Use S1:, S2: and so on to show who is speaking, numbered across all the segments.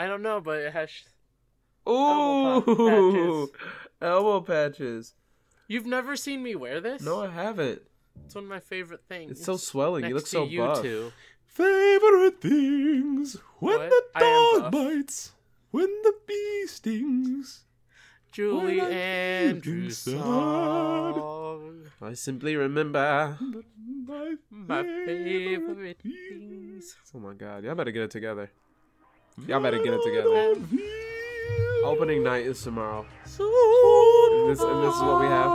S1: I don't know, but it has.
S2: Ooh,
S1: Elbow patches.
S2: elbow patches.
S1: You've never seen me wear this?
S2: No, I haven't.
S1: It's one of my favorite things.
S2: It's so swelling.
S1: Next
S2: You look so
S1: you
S2: buff.
S1: two.
S3: Favorite things when
S1: What?
S3: the dog bites, when the bee stings.
S1: Julie Andrews song.
S2: I simply remember.
S3: My,
S1: My favorite
S3: favorite
S1: things.
S2: Oh my god, y'all better get it together. Y'all better get it together. Opening night is tomorrow. And this, and this is what we have.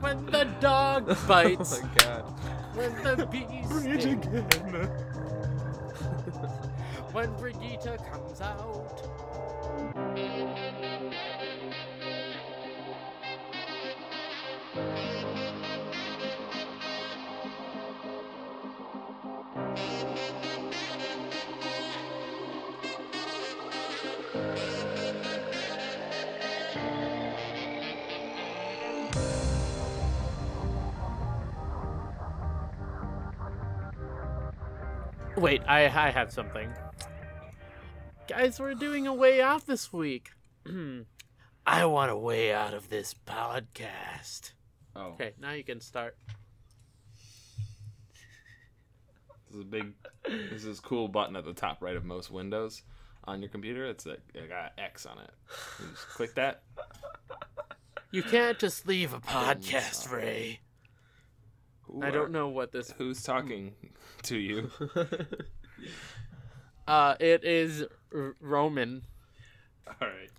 S1: When the dog bites,
S2: Oh my god.
S1: when the bee
S3: Bridge
S1: stings,
S3: again.
S1: when Brigitte comes out. Wait, I I have something. Guys, we're doing a way out this week. I want a way out of this podcast.
S3: Oh,
S1: Okay, now you can start.
S3: this is a big. This is cool button at the top right of most windows on your computer. It's a it got an X on it. You just click that.
S1: You can't just leave a podcast,
S3: sorry.
S1: Ray.
S3: Who
S1: I
S3: are-
S1: don't know what this.
S3: who's talking to you.
S1: Uh, it is R- Roman.
S3: All right.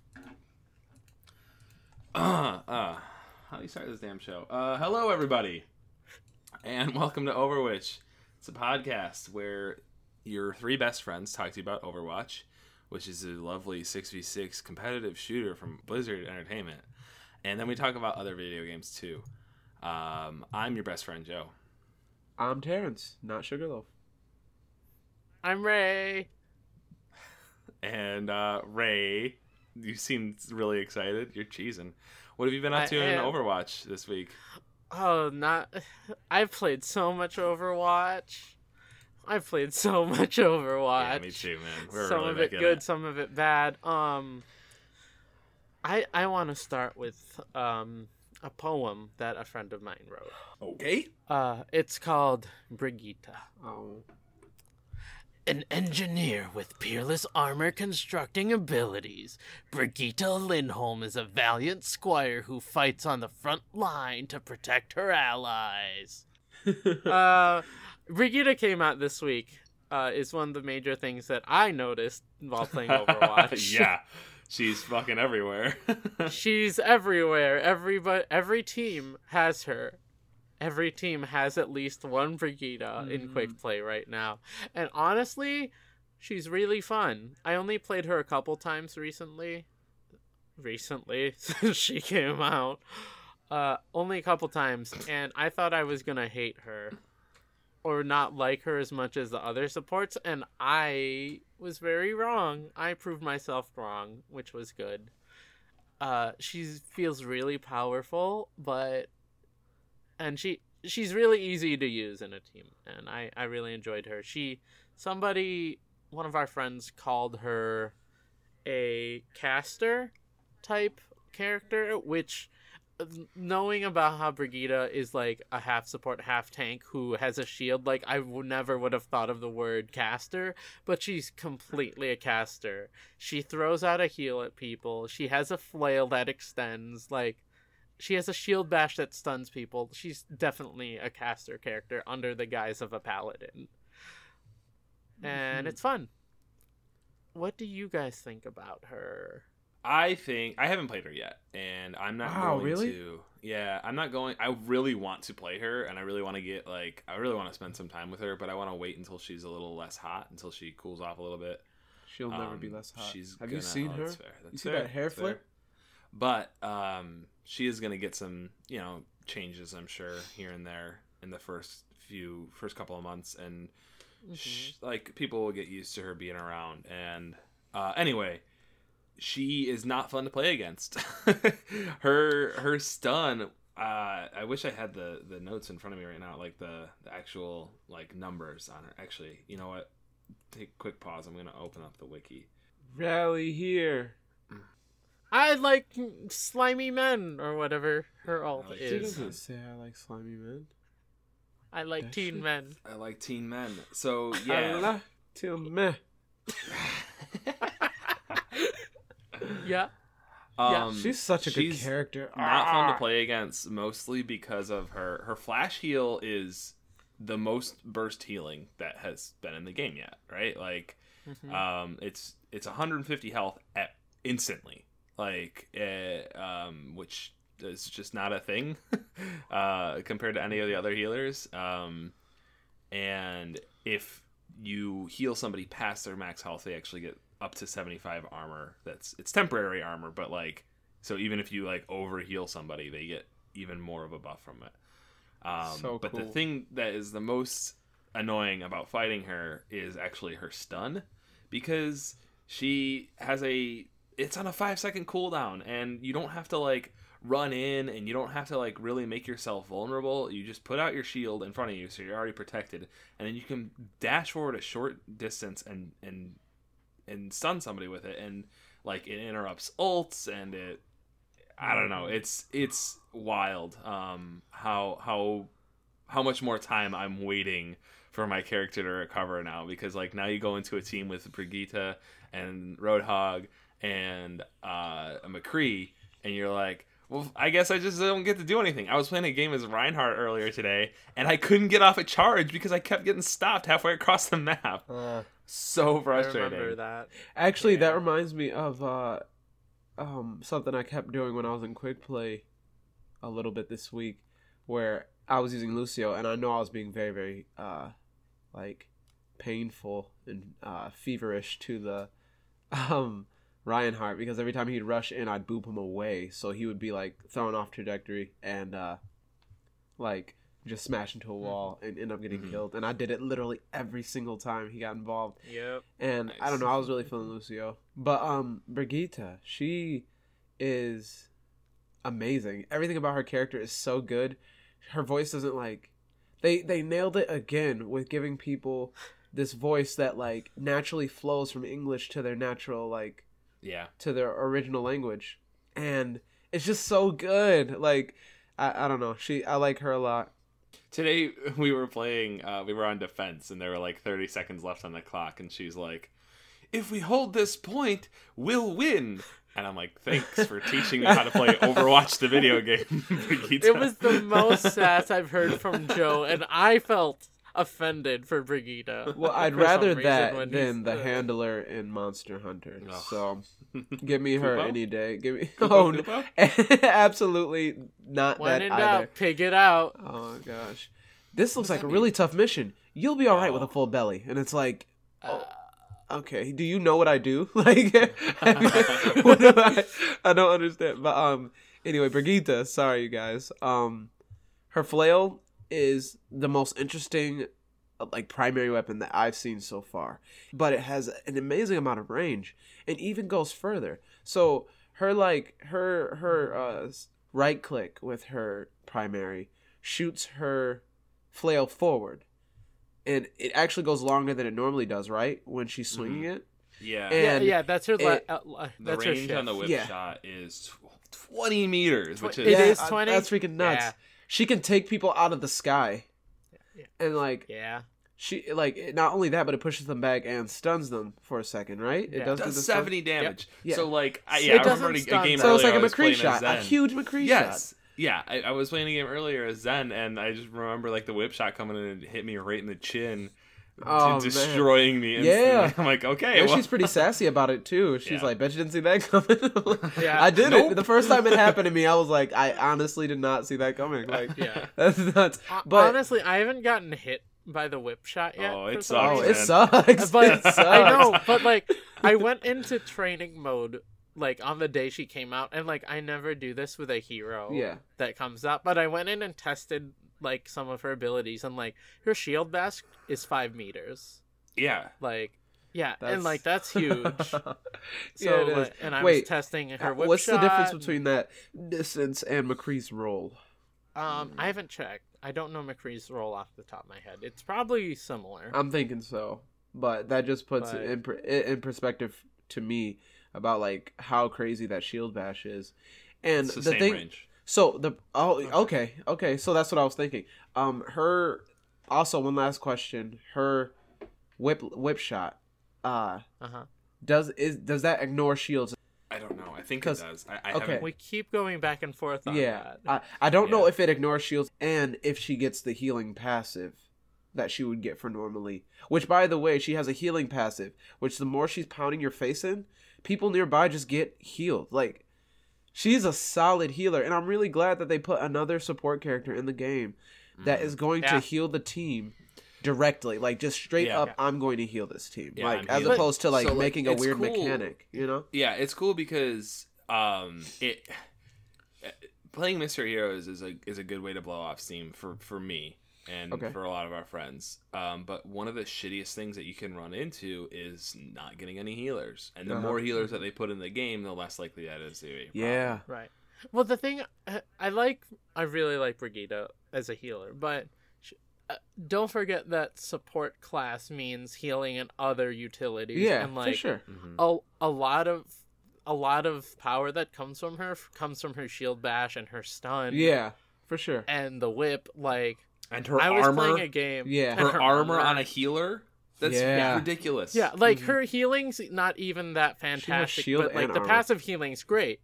S3: Uh, uh, how do you start this damn show? Uh, hello everybody, and welcome to OverWhich. It's a podcast where your three best friends talk to you about Overwatch, which is a lovely six v six competitive shooter from Blizzard Entertainment, and then we talk about other video games too. Um, I'm your best friend Joe.
S2: I'm Terrence, not Sugarloaf.
S1: I'm Ray.
S3: And uh, Ray, you seem really excited. You're cheesing. What have you been up
S1: I
S3: to in
S1: am.
S3: Overwatch this week?
S1: Oh, not. I've played so much Overwatch. I've played so much Overwatch.
S3: Yeah, me too, man. We're
S1: some
S3: really
S1: of it
S3: back in
S1: good, some of it bad. Um, I I want to start with um a poem that a friend of mine wrote.
S3: Okay.
S1: Uh, it's called Brigitte.
S2: Oh.
S1: An engineer with peerless armor constructing abilities, Brigitte Lindholm is a valiant squire who fights on the front line to protect her allies. uh, Brigitte came out this week. Uh, is one of the major things that I noticed while playing Overwatch.
S3: yeah, she's fucking everywhere.
S1: She's everywhere. Everybody, every team has her. Every team has at least one Brigitte in
S2: Mhm.
S1: quick play right now. And honestly, she's really fun. I only played her a couple times recently. Recently, since she came out. Uh, only a couple times, and I thought I was gonna hate her or not like her as much as the other supports, and I was very wrong. I proved myself wrong, which was good uh she feels really powerful but and she she's really easy to use in a team and i i really enjoyed her she somebody one of our friends called her a caster type character which knowing about how Brigitte is like a half support half tank who has a shield like I never would have thought of the word caster but she's completely a caster she throws out a heal at people. She has a flail that extends. Like, she has a shield bash that stuns people. She's definitely a caster character under the guise of a paladin. And
S2: Mhm.
S1: it's fun. What do you guys think about her?
S3: I think I haven't played her yet, and I'm not
S2: Wow,
S3: going
S2: really?
S3: to. Yeah, I'm not going. I really want to play her, and I really want to get like I really want to spend some time with her, but I want to wait until she's a little less hot, until she cools off a little bit.
S2: She'll never be
S3: Um,
S2: less hot.
S3: She's
S2: Have you
S3: gonna-
S2: seen
S3: oh,
S2: her?
S3: that's fair,
S2: You
S3: that's
S2: see
S3: fair,
S2: that hair flip?
S3: But um, she is gonna get some, you know, changes. I'm sure here and there in the first few, first couple of months, and sh- like people will get used to her being around. And uh, anyway, she is not fun to play against. her her stun. Uh, I wish I had the the notes in front of me right now, like the, the actual like numbers on her. Actually, you know what? Take a quick pause. I'm gonna open up the wiki.
S2: Rally here.
S1: I like slimy men or whatever her alt
S3: like
S2: She
S1: is.
S2: doesn't say I like slimy men.
S1: I like
S2: Does
S1: teen
S2: she?
S1: men.
S3: I like teen men. So
S2: I
S3: yeah,
S2: like to me.
S1: Yeah.
S3: um,
S1: Yeah,
S2: She's such a good character.
S3: not fun
S2: Ah.
S3: to play against, mostly because of her her flash heal is the most burst healing that has been in the game yet. Right, like
S1: Mhm.
S3: um, it's it's 150 health at instantly, like uh, um, which is just not a thing uh, compared to any of the other healers. Um, and if you heal somebody past their max health, they actually get up to 75 armor. That's it's temporary armor, but like so even if you like over heal somebody, they get even more of a buff from it. Um,
S2: So
S3: but the thing that is the most annoying about fighting her is actually her stun because she has a it's on a five second cooldown and you don't have to like run in and you don't have to like really make yourself vulnerable you just put out your shield in front of you so you're already protected and then you can dash forward a short distance and and and stun somebody with it and like it interrupts ults and it i don't know it's it's wild um how how how much more time i'm waiting for my character to recover now because like now you go into a team with Brigitte and Roadhog and uh, McCree and you're like, well, I guess I just don't get to do anything. I was playing a game as Reinhardt earlier today and I couldn't get off a charge because I kept getting stopped halfway across the map.
S2: Uh,
S3: So
S1: I
S3: frustrating.
S1: remember that.
S2: actually, that reminds me of uh, um, something I kept doing when I was in quick play a little bit this week, where I was using Lucio, and I know I was being very, very uh, like painful and uh, feverish to the um Reinhardt because every time he'd rush in, I'd boop him away, so he would be like thrown off trajectory and uh, like just smash into a wall and end up getting
S3: Mhm.
S2: killed. And I did it literally every single time he got involved.
S1: Yep.
S2: And I don't know, I was really feeling Lucio. But um Brigitte, she is amazing. Everything about her character is so good. Her voice doesn't like they they nailed it again with giving people this voice that like naturally flows from English to their natural like
S3: Yeah.
S2: to their original language. And it's just so good. Like I, I don't know. She I like her a lot.
S3: Today we were playing. Uh, we were on defense, and there were like 30 seconds left on the clock, and she's like, "If we hold this point, we'll win." And I'm like, "Thanks for teaching me how to play Overwatch, the video game."
S1: It was the most sass I've heard from Joe, and I felt offended for Brigitte.
S2: Well, I'd rather that
S1: when
S2: than
S1: he's,
S2: the
S1: uh,
S2: handler in Monster Hunter.
S3: Ugh.
S2: So give me her
S3: Kupo?
S2: any day. Give me
S3: Kupo,
S2: oh no, absolutely not
S1: When
S2: that
S1: in
S2: either.
S1: doubt, pig it out.
S2: Oh gosh, this looks
S3: does
S2: like a
S3: that
S2: really tough mission. You'll be all right with a
S3: Oh.
S2: full belly, and it's like,
S1: Uh,
S2: okay, do you know what I do? Like, what do I? I don't understand. But um, anyway, Brigitte. Sorry, you guys. Um, her flail is the most interesting uh, like primary weapon that I've seen so far. But it has an amazing amount of range and even goes further. So her like her her uh right click with her primary shoots her flail forward. And it actually goes longer than it normally does, right? When she's swinging it.
S3: yeah.
S2: And-
S1: yeah, yeah, that's her. la-
S2: it-
S1: uh, la-
S3: the
S1: that's her
S3: range
S1: shift.
S3: on the whip
S2: Yeah.
S3: shot is 20 meters, which
S1: It
S3: is
S2: Yeah,
S1: is
S2: uh,
S1: 20?
S2: That's freaking nuts.
S1: Yeah.
S2: She can take people out of the sky.
S1: Yeah.
S2: And like
S1: Yeah,
S2: she like not only that, but it pushes them back and stuns them for a second, right? It
S1: Yeah.
S2: does, do
S3: does
S2: the stun.
S3: 70 damage.
S2: Yeah.
S3: So like, I,
S1: It
S3: yeah, I
S1: doesn't
S3: remember a
S1: stun
S3: game
S1: them.
S2: So it's like a
S3: I was
S2: McCree
S3: playing
S2: shot, a huge McCree shot.
S3: Yes. Yeah, I, I was playing a game earlier as Zen, and I just remember like the whip shot coming in and hit me right in the chin,
S2: Oh,
S3: d-
S2: man.
S3: destroying me. Instantly.
S2: Yeah.
S3: I'm like, okay, well,
S2: she's pretty sassy about it too. She's
S3: Yeah.
S2: like, "Bet you didn't see that coming."
S1: Yeah.
S2: I did
S3: Nope.
S2: it. The first time it happened to me, I was like, "I honestly did not see that coming." Like,
S1: yeah.
S2: that's nuts. But
S1: honestly, I haven't gotten hit by the whip shot yet.
S3: Oh, it sucks,
S2: oh, it sucks.
S1: But
S2: it sucks.
S1: I know, but like, I went into training mode like on the day she came out, and like I never do this with a hero
S2: Yeah.
S1: that comes up. But I went in and tested like some of her abilities, and like her shield bash is five meters.
S3: yeah.
S1: Like, yeah,
S2: That's-
S1: and like that's huge. So,
S2: yeah, it is.
S1: like, and I
S2: Wait,
S1: was testing her
S2: Uh,
S1: whip
S2: What's the difference
S1: shot.
S2: between that distance and McCree's roll?
S1: Um, I haven't checked. I don't know McCree's roll off the top of my head. It's probably similar.
S2: I'm thinking so, but that just puts
S1: But-
S2: it in per- it in perspective to me about like how crazy that shield bash is, and
S3: It's the,
S2: the
S3: same
S2: thing.
S3: range.
S2: So the oh okay okay so that's what I was thinking. Um, her also one last question. Her whip whip shot, uh,
S1: Uh huh.
S2: does is does that ignore shields?
S3: I don't know. I think it
S2: 'Cause-
S3: does. I, I
S2: okay.
S3: haven't.
S1: We keep going back and forth on
S2: yeah,
S1: that.
S2: I I don't know if it ignores shields and if she gets the healing passive that she would get for normally. Which by the way, she has a healing passive, which the more she's pounding your face in, people nearby just get healed. Like she's a solid healer, and I'm really glad that they put another support character in the game that is going
S1: Yeah.
S2: to heal the team directly, like just straight
S3: Yeah.
S2: up. I'm going to heal this team,
S3: Yeah,
S2: like
S3: I'm
S2: as
S3: healing.
S2: opposed to like
S3: So, like,
S2: making a weird
S3: cool.
S2: mechanic, you know?
S3: Yeah, it's cool because um, it playing mr Heroes is a is a good way to blow off steam for for me and
S2: Okay.
S3: for a lot of our friends. Um, but one of the shittiest things that you can run into is not getting any healers, and the
S2: Uh-huh.
S3: more healers that they put in the game, the less likely that is to be.
S2: Yeah,
S1: Right. Well, the thing I- I like, I really like Brigitte as a healer, but uh, don't forget that support class means healing and other utilities.
S2: yeah,
S1: and like
S2: for sure.
S3: Mhm.
S1: a a lot of a lot of power that comes from her f- comes from her shield bash and her stun.
S2: Yeah, for sure.
S1: And the whip, like
S3: And her armor.
S1: I was
S3: armor,
S1: playing a game.
S2: Yeah.
S1: and
S3: her, armor on a healer. That's
S2: Yeah.
S3: ridiculous.
S1: Yeah, like
S2: Mhm.
S1: her healing's not even that fantastic, but like the
S2: armor.
S1: passive healing's great.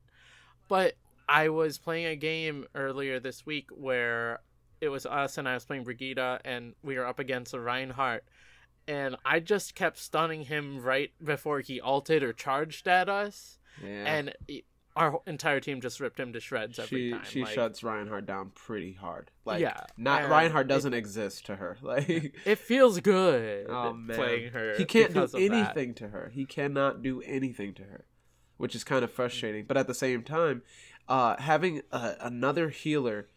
S1: But I was playing a game earlier this week where it was us and I was playing Brigitte and we were up against a Reinhardt and I just kept stunning him right before he ulted or charged at us
S2: Yeah.
S1: and it- our entire team just ripped him to shreds every
S2: she
S1: time.
S2: she
S1: like,
S2: shuts Reinhardt down pretty hard. Like
S1: Yeah,
S2: not Reinhardt doesn't exist to her. Like
S1: It feels good
S2: oh man,
S1: playing her.
S2: he can't do
S1: of that.
S2: anything to her. He cannot do anything to her, which is kind of frustrating. But at the same time, uh, having a, another healer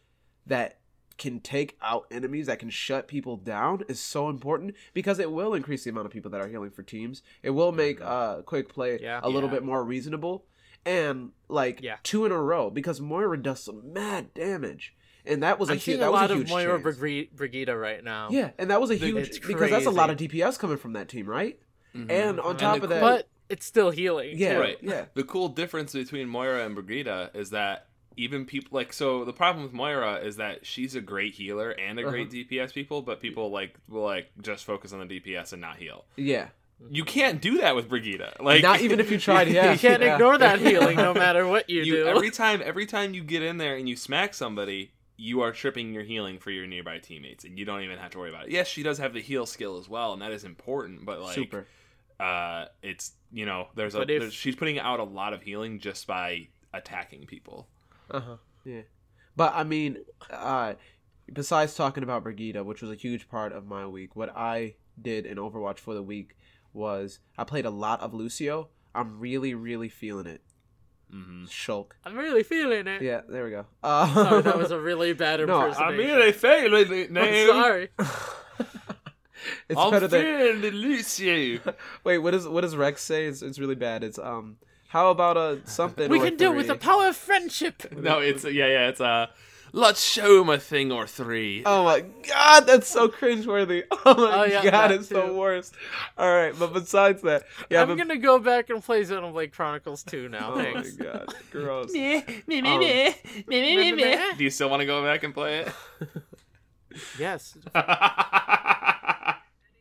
S2: that can take out enemies that can shut people down is so important because it will increase the amount of people that are healing for teams. It will make uh quick play
S1: Yeah.
S2: a little
S3: Yeah.
S2: bit more reasonable and like
S1: Yeah.
S2: two in a row because Moira does some mad damage. And that was a
S1: I'm
S2: huge
S1: seeing
S2: that
S1: a
S2: was
S1: lot
S2: a
S1: of
S2: huge
S1: Moira
S2: chance.
S1: Brigri- Brigitte right now.
S2: Yeah, and that was a
S1: It's
S2: huge because that's a lot of DPS coming from that team, right?
S3: Mhm.
S2: And on
S3: And
S2: top
S3: the
S2: of that,
S1: but it's still healing.
S2: yeah,
S1: too.
S3: Right.
S2: yeah,
S3: The cool difference between Moira and Brigitte is that even people like so the problem with Moira is that she's a great healer and a great
S2: Uh-huh.
S3: DPS people, but people like will like just focus on the DPS and not heal.
S2: yeah.
S3: You can't do that with Brigitte. Like
S2: Not even if you tried, yeah.
S1: you can't
S2: yeah.
S1: ignore that healing no matter what you,
S3: you
S1: do.
S3: every time every time you get in there and you smack somebody, you are tripping your healing for your nearby teammates, and you don't even have to worry about it. Yes, she does have the heal skill as well, and that is important. But like,
S2: Super.
S3: uh, it's you know, there's a
S1: if-
S3: there's, she's putting out a lot of healing just by attacking people.
S2: Uh huh. Yeah. But I mean, uh, besides talking about Brigitte, which was a huge part of my week, what I did in Overwatch for the week was I played a lot of Lucio. I'm really, really feeling it.
S3: hmm
S2: Shulk.
S1: I'm really feeling it.
S2: Yeah, there we go. Uh,
S1: Sorry, that was a really bad impression
S2: No, I
S1: impersonation.
S3: I fail with it
S1: I'm sorry.
S2: it's
S3: I'm
S2: better than.
S3: feeling the Lucio.
S2: Wait, what does what does Rex say? It's, it's really bad. It's um. How about a something?
S1: We
S2: or
S1: can do it with the power of friendship.
S3: no, it's yeah, yeah, it's uh, let's show him a thing or three.
S2: Oh my god, that's so cringeworthy. Oh my
S1: Oh, yeah,
S2: god,
S1: that
S2: it's the worst. All right, but besides that, yeah,
S1: I'm
S2: but,
S1: gonna go back and play Xenoblade Chronicles 2 now.
S2: oh my god, gross.
S3: me, me,
S2: me, me,
S3: Do you still want to go back and play it?
S1: Yes.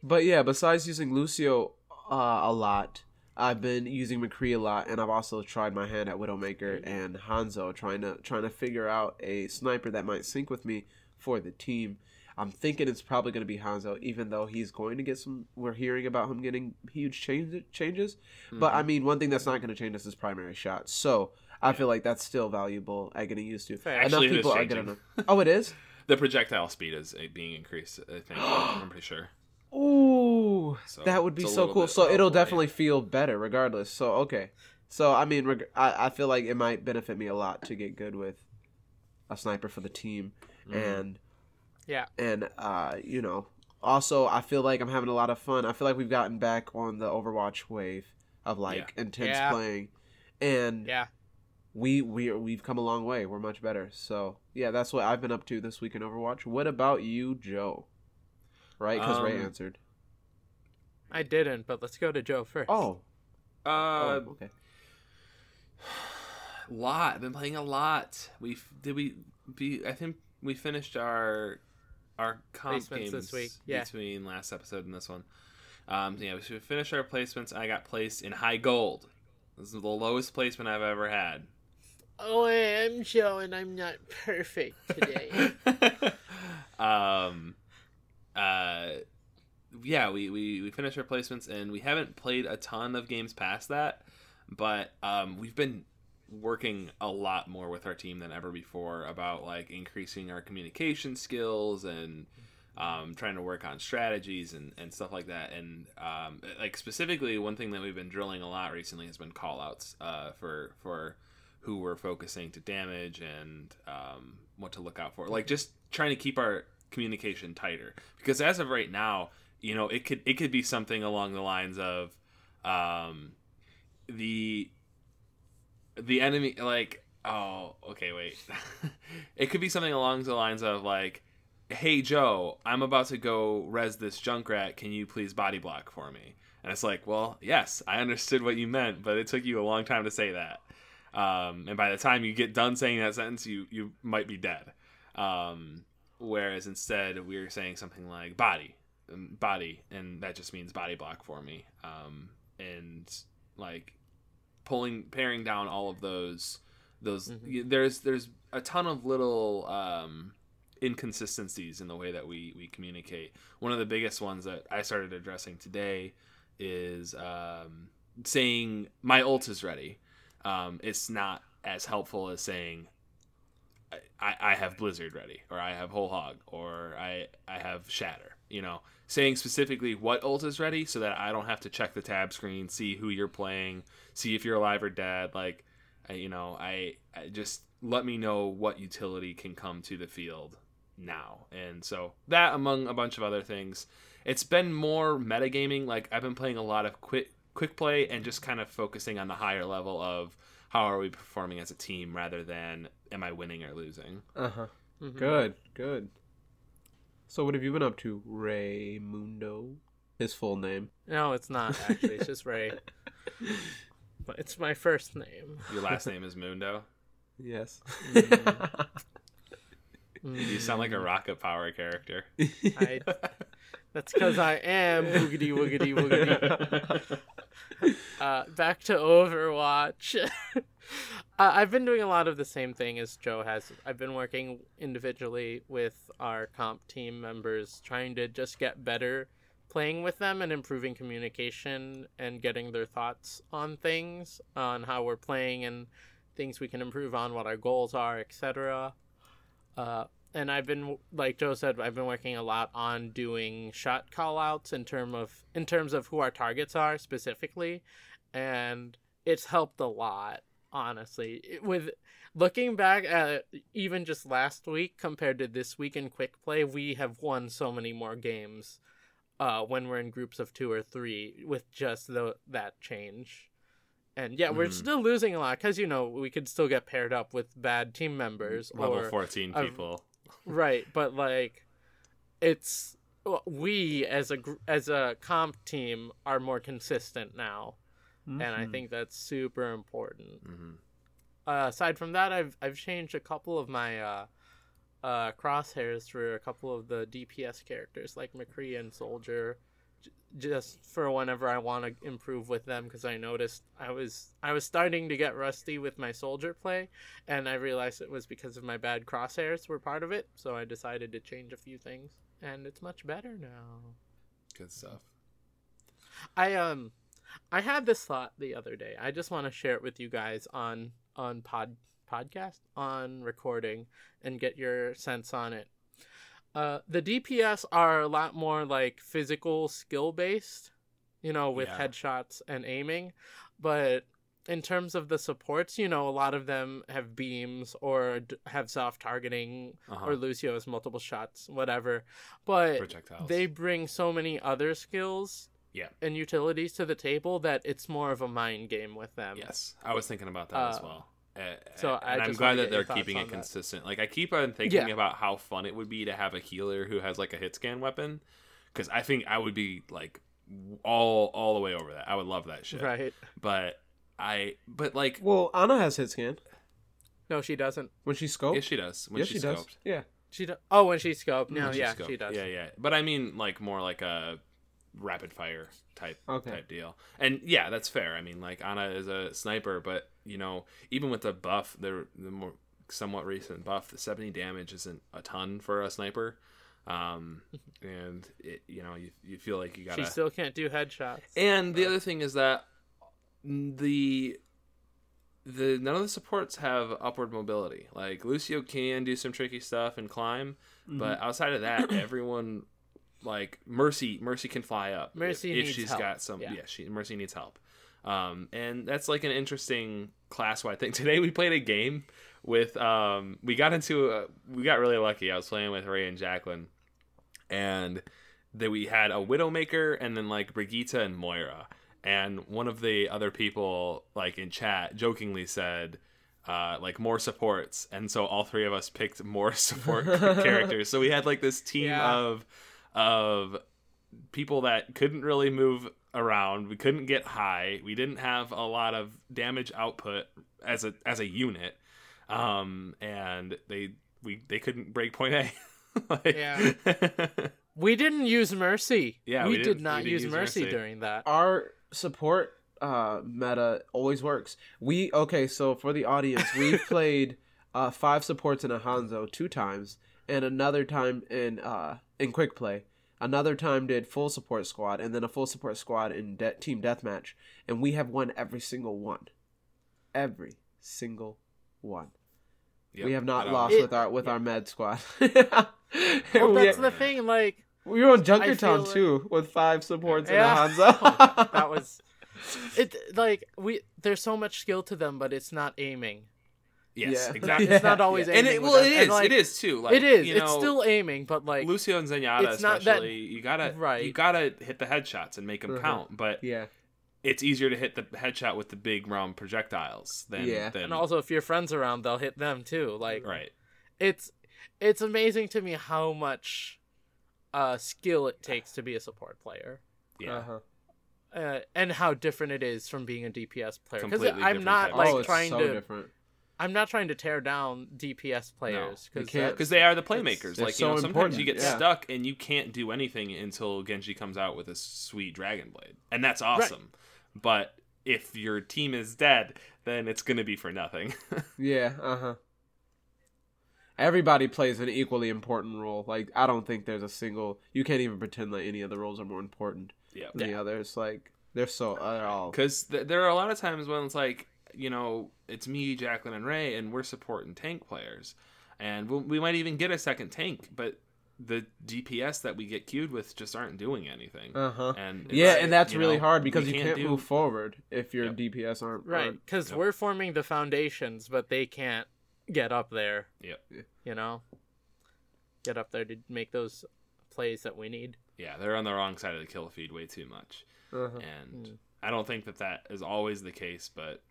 S2: But yeah, besides using Lucio uh, a lot, I've been using McCree a lot, and I've also tried my hand at Widowmaker and Hanzo, trying to trying to figure out a sniper that might sync with me for the team. I'm thinking it's probably going to be Hanzo, even though he's going to get some. We're hearing about him getting huge change, changes, but I mean, one thing that's not going to change is his primary shot. So I feel like that's still valuable at getting used to. Enough
S3: Actually, is
S2: people are getting. Oh, it is.
S3: the projectile speed is uh, being increased. I think I'm pretty sure.
S2: Ooh,
S3: So,
S2: that would be so cool.
S3: bit-
S2: So
S3: oh,
S2: it'll
S3: boy.
S2: definitely feel better regardless. So okay. So I mean, reg- I I feel like it might benefit me a lot to get good with a sniper for the team,
S3: Mhm.
S2: and
S1: Yeah.
S2: and uh you know also I feel like I'm having a lot of fun. I feel like we've gotten back on the Overwatch wave of like intense
S1: Yeah.
S2: playing, and
S1: Yeah.
S2: we we we've come a long way. We're much better. So yeah, that's what I've been up to this week in Overwatch. What about you, Joe? Right, because Ray
S3: Um,
S2: answered.
S1: I didn't, but let's go to Joe first.
S2: Oh,
S3: Uh,
S2: oh, okay.
S3: lot. I've been playing a lot. We did we be. I think we finished our our comp games
S1: this week, yeah.
S3: between last episode and this one. Um, yeah, we should finish our placements. I got placed in high gold. This is the lowest placement I've ever had.
S1: Oh, I am Joe, and I'm not perfect today.
S3: um, uh, yeah, we, we, we finished our placements and we haven't played a ton of games past that, but um, we've been working a lot more with our team than ever before about like increasing our communication skills and um, trying to work on strategies and, and stuff like that. And um, like specifically, one thing that we've been drilling a lot recently has been callouts uh, for for who we're focusing to damage and um, what to look out for. Like just trying to keep our communication tighter because as of right now, you know, it could it could be something along the lines of um, the the enemy like oh okay wait. It could be something along the lines of like hey joe i'm about to go res this Junkrat. Can you please body block for me? And it's like well yes i understood what you meant but it took you a long time to say that. Um, and by the time you get done saying that sentence you you might be dead. Um, whereas instead we're saying something like body body and that just means body block for me um, and like pulling paring down all of those those
S1: Mhm.
S3: there's there's a ton of little um inconsistencies in the way that we we communicate one of the biggest ones that i started addressing today is um saying my ult is ready um it's not as helpful as saying I, I have Blizzard ready, or I have Whole Hog, or I I have Shatter. You know, saying specifically what ult is ready, so that I don't have to check the tab screen, see who you're playing, see if you're alive or dead. Like, I, you know, I, I just let me know what utility can come to the field now, and so that among a bunch of other things, it's been more metagaming. Like I've been playing a lot of quick quick play and just kind of focusing on the higher level of how are we performing as a team rather than am I winning or losing.
S2: Uh huh.
S1: Mhm.
S2: Good, good. So what have you been up to, Raymundo? His full name.
S1: No, it's not actually. It's just Ray. But it's my first name.
S3: Your last name is Mundo.
S2: Yes. Mm.
S3: You sound like a mm. Rocket Power character.
S1: I, that's because I am boogity woogity woogity. Uh, back to Overwatch. uh, I've been doing a lot of the same thing as Joe has. I've been working individually with our comp team members, trying to just get better playing with them and improving communication and getting their thoughts on things, on how we're playing and things we can improve on, what our goals are, etc. Uh, and I've been like Joe said, I've been working a lot on doing shot callouts in term of in terms of who our targets are specifically, and it's helped a lot. Honestly, with looking back at even just last week compared to this week in quick play, we have won so many more games uh, when we're in groups of two or three with just the, that change. And yeah, we're
S3: Mhm.
S1: still losing a lot because you know we could still get paired up with bad team members
S3: Level
S1: or
S3: 14
S1: I've-
S3: people.
S1: Right but like it's we as a gr- as a comp team are more consistent now. And i
S2: Mhm.
S1: think that's super important.
S3: Hmm
S1: uh, aside from that i've i've changed a couple of my uh uh crosshairs for a couple of the dps characters like mccree and soldier. j- just for whenever i want to improve with them because i noticed i was i was starting to get rusty with my soldier play and I realized it was because of my bad crosshairs were part of it. So I decided to change a few things, and it's much better now.
S3: Good stuff.
S1: I um, I had this thought the other day. I just want to share it with you guys on on pod podcast on recording and get your sense on it. Uh, the DPS are a lot more like physical skill based, you know, with
S3: Yeah.
S1: headshots and aiming, but in terms of the supports, you know, a lot of them have beams or d- have soft targeting,
S3: Uh-huh.
S1: or Lucio has multiple shots, whatever. But
S3: Projectiles.
S1: they bring so many other skills
S3: Yeah.
S1: and utilities to the table that it's more of a mind game with them.
S3: yes, I was thinking about that as
S1: Uh,
S3: well. Uh,
S1: So
S3: and
S1: I
S3: I'm glad that they're keeping
S1: on
S3: it
S1: that.
S3: consistent. Like I keep on thinking
S1: Yeah.
S3: about how fun it would be to have a healer who has like a hit scan weapon, because I think I would be like all all the way over that. I would love that shit.
S1: Right.
S3: But I but like
S2: Well, Ana has hit scan
S1: No, she doesn't.
S2: when she scoped.
S3: yes she does when
S2: yes,
S3: she's
S2: she does.
S3: scoped.
S2: Yeah.
S1: She do- Oh, when she scoped. No,
S3: When she's
S1: yeah,
S3: scoped.
S1: she does.
S3: Yeah, yeah. But I mean like more like a rapid fire type
S2: Okay.
S3: type deal. And yeah, that's fair. I mean like Ana is a sniper, but you know even with the buff, the the more somewhat recent buff, the 70 damage isn't a ton for a sniper. Um, and it, you know, you, you feel like you gotta.
S1: She still can't do headshots.
S3: And the other thing is that the the none of the supports have upward mobility. Like Lucio can do some tricky stuff and climb,
S1: Mm-hmm.
S3: but outside of that, everyone like Mercy Mercy can fly up. if-
S1: Mercy
S3: if,
S1: needs
S3: she's
S1: help.
S3: got some.
S1: Yeah.
S3: Yeah, she Mercy needs help. Um, and that's like an interesting class wide thing. Today we played a game with um, we got into a, we got really lucky. I was playing with Ray and Jacqueline, and that we had a Widowmaker and then like Brigitte and Moira. And one of the other people, like in chat, jokingly said, uh, like more supports. And so all three of us picked more support characters. So we had like this team
S1: Yeah.
S3: of of people that couldn't really move around. We couldn't get high. We didn't have a lot of damage output as a as a unit. Um, and they we they couldn't break point A. like,
S1: Yeah. We didn't use Mercy.
S3: Yeah,
S1: we,
S3: we
S1: did
S3: didn't- we
S1: use,
S3: use
S1: Mercy,
S3: Mercy.
S1: during that.
S2: Our support uh meta always works. We okay, so for the audience, we've played uh five supports in a Hanzo two times, and another time in uh in quick play. Another time did full support squad, and then a full support squad in de- team deathmatch, and we have won every single one, every single one.
S3: Yep,
S2: we have not lost
S1: It-
S2: with our with our med squad.
S1: Well,
S2: we,
S1: that's the thing. Like
S2: we were on Junkertown
S1: like-
S2: too with five supports
S1: Yeah.
S2: in a Hanzo.
S1: that was it. Like we, there's so much skill to them, but it's not aiming.
S3: Yes,
S2: Yeah.
S3: exactly.
S1: It's not always
S3: And
S1: aiming.
S3: it, well,
S1: them.
S3: it
S1: And,
S3: is.
S1: like,
S3: it is too. Like,
S1: it is.
S3: You
S1: it's still aiming, but like
S3: Lucio and Zenyatta,
S1: it's not that-
S3: especially. you gotta
S1: Right.
S3: You gotta hit the headshots and make them
S2: Uh-huh.
S3: count. But
S2: yeah.
S3: it's easier to hit the headshot with the big round projectiles than
S2: Yeah.
S3: than
S1: and also if your friends around, they'll hit them too. Like
S3: right.
S1: it's it's amazing to me how much uh skill it takes to be a support player.
S3: Yeah.
S2: Uh-huh.
S1: Uh, and how different it is from being a DPS player. Because I'm not
S3: type of
S1: like
S2: oh, it's
S1: trying
S2: so
S1: to.
S2: different.
S1: I'm not trying to tear down DPS players because
S2: can't-
S3: Because they are the playmakers.
S2: they're
S3: Like
S2: so
S3: you know, sometimes
S2: important,
S3: you get
S2: yeah.
S3: stuck and you can't do anything until Genji comes out with a sweet dragon blade, and that's awesome. But if your team is dead, then it's gonna be for nothing.
S2: Yeah, uh huh. Everybody plays an equally important role. Like I don't think there's a single. You can't even pretend that any of the roles are more important
S3: yeah.
S2: than the others. Like they're so they're all.
S3: Because th- there are a lot of times when it's like, you know, it's me, Jacqueline, and Ray, and we're supporting tank players. And we'll, we might even get a second tank, but the DPS that we get queued with just aren't doing anything.
S2: Uh huh.
S3: And
S2: Yeah,
S3: it's-
S2: and that's really
S3: know,
S2: hard because you can't
S3: do-
S2: move forward if your
S3: Yep.
S2: DPS aren't
S1: right because
S3: Yep.
S1: we're forming the foundations, but they can't get up there.
S3: Yep.
S1: You know, get up there to make those plays that we need.
S3: Yeah, they're on the wrong side of the kill feed way too much.
S2: Uh-huh.
S3: And
S1: Mm.
S3: I don't think that that is always the case, but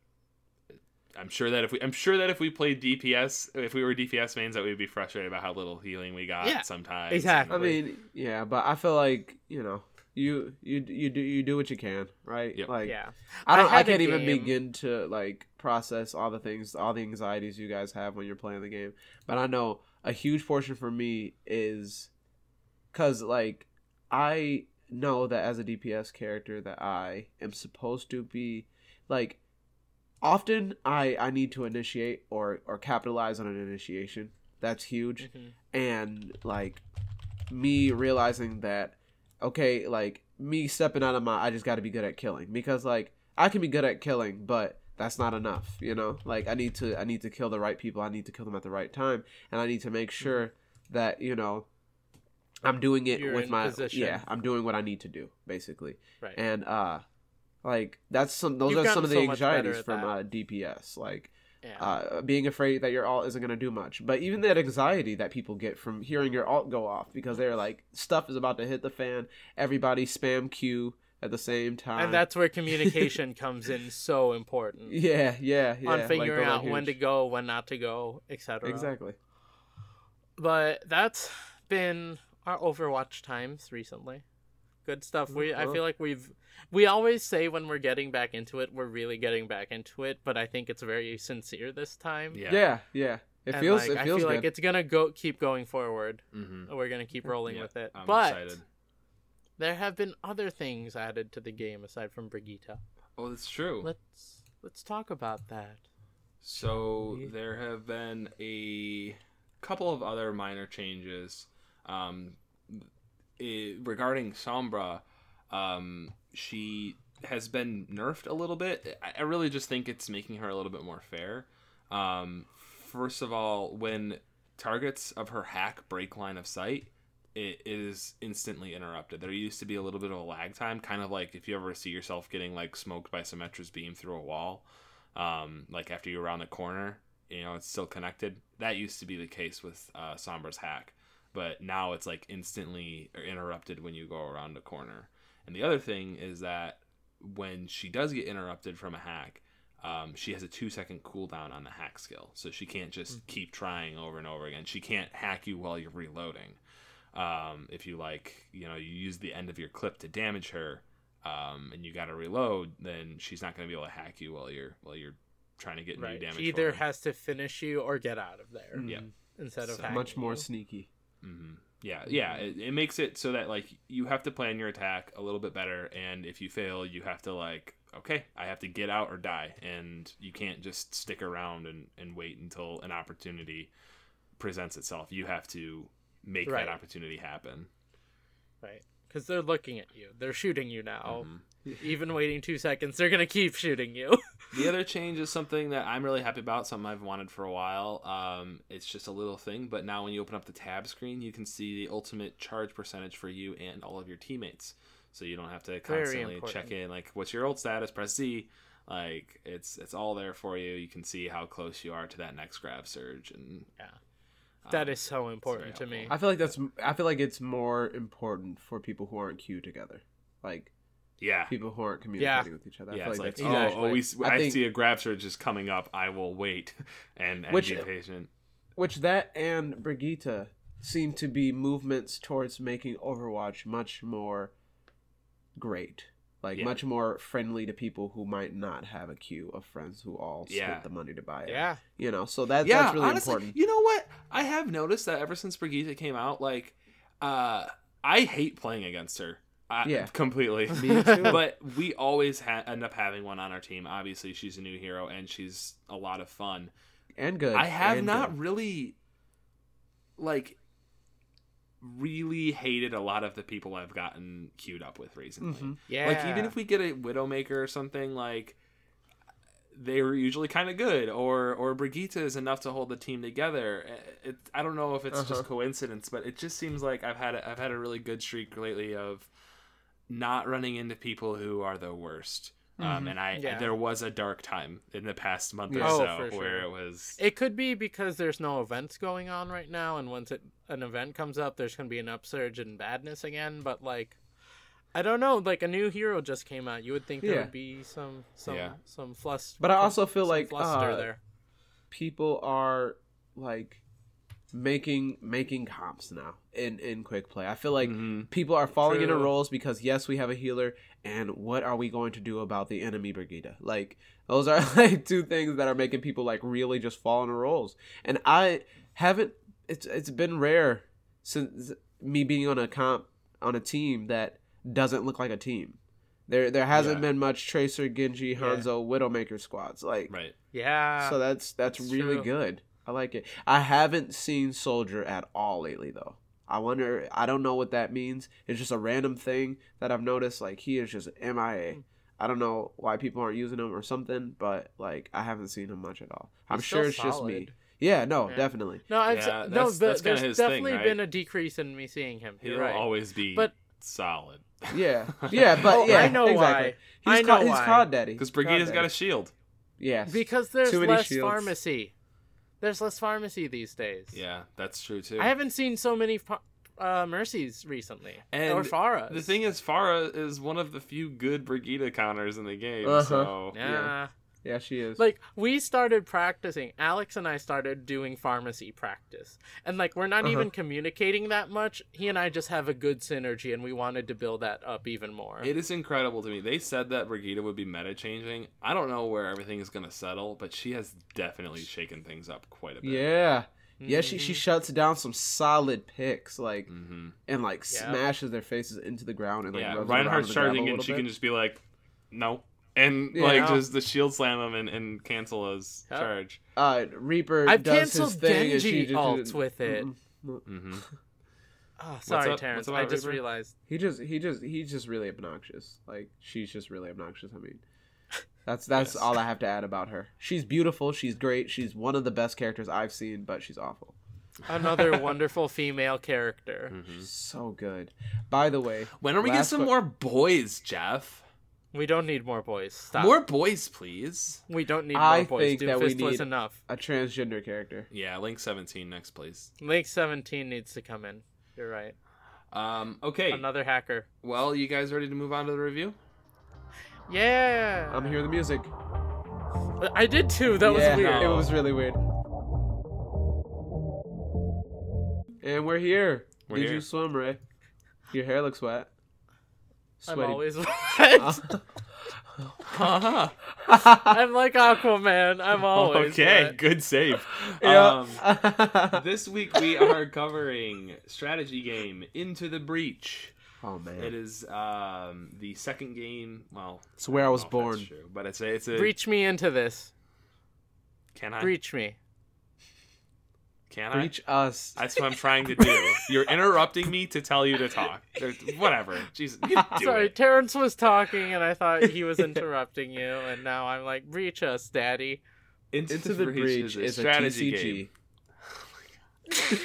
S3: I'm sure that if we I'm sure that if we played DPS, if we were DPS mains, that we'd be frustrated about how little healing we got
S1: Yeah,
S3: sometimes.
S1: exactly.
S2: I mean, yeah, but I feel like you know, you you you do you do what you can, right?
S3: Yep.
S2: Like
S1: Yeah,
S2: I don't. I,
S1: had a
S2: can't even begin to like process all the things, all the anxieties you guys have when you're playing the game. But I know a huge portion for me is because like I know that as a DPS character that I am supposed to be like often I I need to initiate or or capitalize on an initiation. That's huge
S1: Mhm.
S2: and like me realizing that okay like me stepping out of my i just got to be good at killing because like i can be good at killing but that's not enough you know like i need to i need to kill the right people i need to kill them at the right time and i need to make sure that you know i'm doing it
S1: You're
S2: with my
S1: position.
S2: yeah i'm doing what i need to do basically
S1: right.
S2: and uh like that's some those
S1: You've
S2: are some of the
S1: so
S2: anxieties from uh dps like
S1: yeah.
S2: uh, being afraid that your alt isn't going to do much. But even that anxiety that people get from hearing your alt go off because they're like, stuff is about to hit the fan. Everybody spam Q, at the same time.
S1: and that's where communication comes in so important
S2: yeah, yeah, yeah.
S1: on figuring
S2: the
S1: out when to go, when not to go, etc.
S2: Exactly.
S1: But that's been our Overwatch times recently. Good stuff. We I feel like we've we always say when we're getting back into it, we're really getting back into it, but I think it's very sincere this time.
S3: Yeah.
S2: Yeah, yeah. It
S1: And,
S2: feels
S1: like,
S2: it
S1: I
S2: feels
S1: feel
S2: good.
S1: like it's gonna go keep going forward.
S3: Mm-hmm.
S1: We're gonna keep rolling with it.
S3: I'm
S1: but
S3: excited.
S1: there have been other things added to the game aside from Brigitte.
S3: Oh, that's true.
S1: Let's let's talk about that.
S3: So
S1: Yeah.
S3: there have been a couple of other minor changes um, i regarding Sombra. Um, she has been nerfed a little bit. I, really just think it's making her a little bit more fair. Um, first of all, when targets of her hack break line of sight, it is instantly interrupted. There used to be a little bit of a lag time, kind of like if you ever see yourself getting like smoked by Symmetra's beam through a wall um, like after you're around the corner, you know, it's still connected. That used to be the case with uh, Sombra's hack, but now it's like instantly interrupted when you go around a corner. And the other thing is that when she does get interrupted from a hack, um, she has a two second cooldown on the hack skill, so she can't just keep trying over and over again. She can't hack you while you're reloading. Um, if you like, you know, you use the end of your clip to damage her, um, and you got to reload, then she's not going to be able to hack you while you're while you're trying to get new damage.
S1: She either
S3: for her.
S1: has to finish you or get out of there
S2: Mm,
S3: Yeah.
S1: instead of
S3: So
S1: hacking
S2: much more
S1: you.
S2: sneaky.
S3: hmm Yeah, yeah. It, it makes it so that like you have to plan your attack a little bit better, and if you fail, you have to like, okay, I have to get out or die, and you can't just stick around and and wait until an opportunity presents itself. You have to make
S1: Right.
S3: that opportunity happen.
S1: Right. Because they're looking at you. They're shooting you now.
S3: Mhm.
S1: Even waiting two seconds, they're gonna keep shooting you.
S3: The other change is something that I'm really happy about, something I've wanted for a while. Um, it's just a little thing, but now when you open up the tab screen, you can see the ultimate charge percentage for you and all of your teammates. So you don't have to constantly check in like what's your ult status, press Z. Like it's it's all there for you. You can see how close you are to that next grav surge and
S1: Yeah. That
S3: um,
S1: so important to me.
S2: I feel like that's I feel like it's more important for people who aren't queued together. Like
S3: yeah.
S2: people who aren't communicating with each other. I
S3: Yeah,
S2: feel
S3: it's like,
S2: that's
S3: oh, oh, we,
S2: I
S3: I,
S2: think-
S3: see a grav surge is coming up. I will wait and, and
S2: Which-
S3: be patient.
S2: which that and Brigitte seem to be movements towards making Overwatch much more great. Like
S3: Yeah.
S2: much more friendly to people who might not have a queue of friends who all split
S3: Yeah.
S2: the money to buy it.
S1: yeah.
S2: You know, so that
S3: yeah,
S2: that's really
S3: honestly,
S2: important.
S3: You know what? I have noticed that ever since Brigitte came out, like, uh, I hate playing against her. I,
S2: Yeah.
S3: completely.
S2: Me too.
S3: but we always ha- end up having one on our team. Obviously, she's a new hero and she's a lot of fun.
S2: and good.
S3: I have
S2: and
S3: not
S2: good.
S3: really, like, really hated a lot of the people I've gotten queued up with recently.
S2: Mhm.
S1: Yeah.
S3: Like even if we get a Widowmaker or something, like they were usually kind of good, or or Brigitte is enough to hold the team together. It, I don't know if it's
S2: Uh-huh.
S3: just coincidence, but it just seems like I've had a, I've had a really good streak lately of not running into people who are the worst. Um,
S2: Mhm.
S3: and I
S1: Yeah.
S3: there was a dark time in the past month or
S1: Oh,
S3: so
S1: sure.
S3: where it was
S1: It could be because there's no events going on right now, and once it, an event comes up, there's gonna be an upsurge in badness again. But like, I don't know. Like a new hero just came out. You would think there
S2: Yeah.
S1: would be some some
S3: Yeah.
S1: some flust.
S2: But I also feel like uh,
S1: there.
S2: people are like making making comps now in in quick play. I feel like
S3: Mhm.
S2: people are falling into roles because yes, we have a healer, and what are we going to do about the enemy Brigitte? Like those are like two things that are making people like really just fall into roles. And I haven't. It's it's been rare since me being on a comp on a team that doesn't look like a team. There there hasn't
S3: Yeah.
S2: been much Tracer, Genji,
S1: Yeah.
S2: Hanzo, Widowmaker squads. Like
S3: right.
S1: Yeah.
S2: so that's that's,
S1: that's
S2: really
S1: true.
S2: good. I like it. I haven't seen Soldier at all lately though. I wonder. I don't know what that means. It's just a random thing that I've noticed. Like he is just MIA. Hmm. I don't know why people aren't using him or something, but like I haven't seen him much at all. I'm
S1: He's
S2: sure
S1: still
S2: it's just me. Yeah, no,
S1: Yeah.
S2: definitely.
S1: no, I've
S3: Yeah,
S1: no.
S3: that's-
S1: But
S3: that's
S1: there's
S3: his thing,
S1: definitely
S3: right?
S1: been a decrease in me seeing him.
S3: He'll
S1: right.
S3: always be
S1: But-
S3: solid.
S2: Yeah, yeah, but
S1: Oh,
S2: yeah,
S1: I know
S2: exactly.
S1: why.
S2: He's
S1: I
S2: ca-
S1: know
S2: he's
S1: why.
S2: COD daddy.
S3: Because
S2: COD
S3: Brigitte's got a shield.
S2: yes,
S1: because there's
S2: Too many
S1: less
S2: shields.
S1: Pharmercy. There's less Pharmercy these days.
S3: Yeah, that's true too.
S1: I haven't seen so many ph- uh, Mercy's recently,
S3: And
S1: or Pharah.
S3: The thing is, Pharah is one of the few good Brigitte counters in the game.
S2: Uh-huh.
S3: So
S1: yeah.
S2: Yeah, she is.
S1: Like we started practicing. Alex and I started doing Pharmercy practice, and like we're not
S2: Uh-huh.
S1: even communicating that much. He and I just have a good synergy, and we wanted to build that up even more.
S3: It is incredible to me. They said that Brigitte would be meta changing. I don't know where everything is going to settle, but she has definitely shaken things up quite a bit.
S2: yeah. Yeah, she she shuts down some solid picks, like
S3: hmm
S2: and like
S1: Yeah.
S2: smashes their faces into the ground and like
S3: Yeah,
S2: rubs it around
S3: Reinhardt's
S2: on the gravel
S3: charging, and she
S2: bit.
S3: can just be like, no. And
S2: Yeah.
S3: like just the shield slam him and, and cancel his
S1: Yep.
S3: charge.
S2: uh Reaper
S1: I've
S2: does
S1: canceled
S2: his thing and she
S1: Genji
S2: just
S1: with it.
S2: Mm-mm.
S3: hmm
S1: Oh, sorry,
S3: up?
S1: Terrence.
S3: What's
S1: I just
S3: Reaper?
S1: realized.
S2: He just he just he's just really obnoxious. Like she's just really obnoxious. I mean, that's that's
S3: Yes.
S2: all I have to add about her. She's beautiful. She's great. She's one of the best characters I've seen, but she's awful.
S1: Another wonderful female character.
S3: hmm
S2: So good. By the way,
S3: When are we getting some
S2: que-
S3: more boys, Jeff?
S1: We don't need more boys. Stop.
S3: More boys, please.
S1: We don't need more
S2: I
S1: boys.
S2: think that we
S1: Doomfist was
S2: need-
S1: enough.
S2: a transgender character.
S3: Yeah, Link 17 next, please.
S1: Link 17 needs to come in. You're right.
S3: Um, okay.
S1: Another hacker.
S3: Well, you guys ready to move on to the review?
S1: Yeah.
S2: I'm hearing the music.
S1: I did too. That
S2: Yeah,
S1: was weird.
S2: It was really weird. And we're here.
S3: We're
S2: Did
S3: here.
S2: you swim, Ray? Your hair looks wet.
S1: I'm
S2: Sweaty.
S1: always wet.
S3: Uh-huh.
S1: I'm like Aquaman. I'm always
S3: okay,
S1: wet.
S3: good save.
S2: Yeah.
S3: Um, this week we are covering strategy game Into the Breach.
S2: oh man.
S3: It is um, the second game. Well,
S2: It's where I
S3: don't
S2: was born.
S3: true, but it's a, it's a.
S1: Breach me into this.
S3: Can I?
S1: Breach me.
S3: Can I?
S2: Breach us.
S3: That's what I'm trying to do. You're interrupting me to tell you to talk. Whatever. Jesus,
S1: Sorry,
S3: it.
S1: Terrence was talking and I thought he was interrupting you, and now I'm like, reach us, daddy.
S3: Into,
S2: Into the Breach
S3: a
S2: is a
S3: strategy
S2: TCG.
S3: game.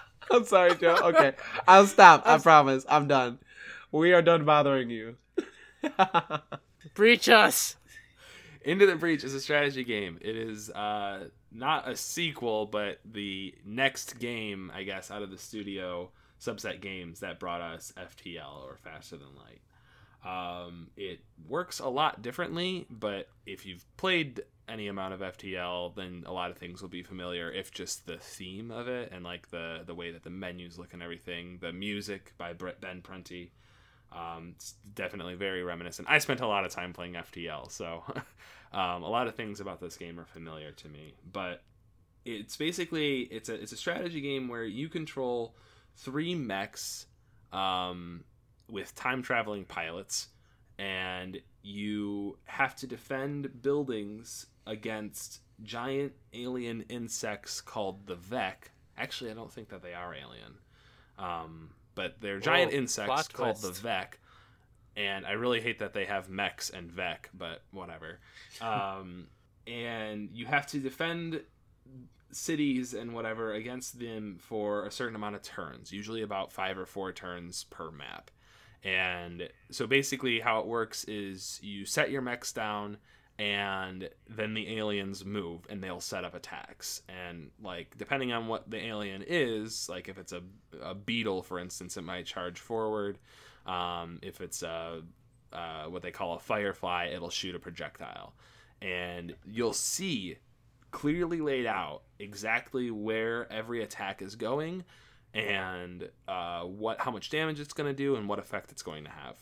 S2: I'm sorry, Joe. Okay. I'll stop. I
S1: I'm-
S2: promise. I'm done. We are done bothering you.
S1: Breach us.
S3: Into the Breach is a strategy game. It is uh, not a sequel, but the next game, I guess, out of the studio subset games that brought us FTL or Faster Than Light. Um, it works a lot differently, but if you've played any amount of FTL, then a lot of things will be familiar. If just the theme of it and like the the way that the menus look and everything, the music by Brett Ben Prunty, um, it's definitely very reminiscent. I spent a lot of time playing FTL, so um, a lot of things about this game are familiar to me. But it's basically it's a it's a strategy game where you control three mechs um, with time traveling pilots, and you have to defend buildings against giant alien insects called the Vek. Actually, I don't think that they are alien. Um, but they're giant
S1: Whoa,
S3: insects called
S1: twist.
S3: the Vek. And I really hate that they have mechs and Vek, but whatever. Um, and you have to defend cities and whatever against them for a certain amount of turns, usually about five or four turns per map. And so basically, how it works is you set your mechs down, and then the aliens move and they'll set up attacks. And like depending on what the alien is, like if it's a, a beetle, for instance, it might charge forward. Um, if it's a uh, what they call a firefly, it'll shoot a projectile, and you'll see clearly laid out exactly where every attack is going and uh, what how much damage it's going to do and what effect it's going to have.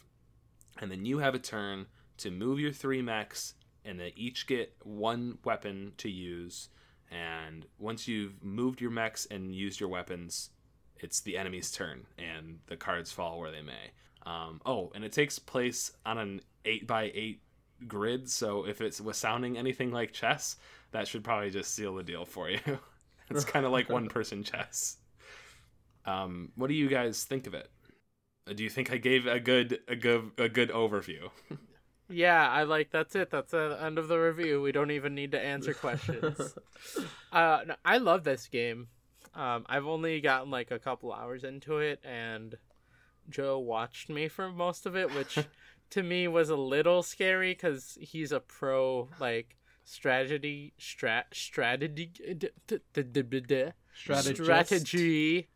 S3: And then you have a turn to move your three mechs, and they each get one weapon to use. And once you've moved your mechs and used your weapons, it's the enemy's turn, and the cards fall where they may. Um, oh, and it takes place on an eight by eight grid, so if it was sounding anything like chess, that should probably just seal the deal for you. it's kind of like one person chess. Um, what do you guys think of it? Uh, Do you think I gave a good a good a good overview?
S1: Yeah, I like that's it. That's the end of the review. We don't even need to answer questions. uh, no, I love this game. Um, I've only gotten like a couple hours into it, and Joe watched me for most of it, which to me was a little scary because he's a pro like strategy strat strategy d- d- d- d- d- d- strategy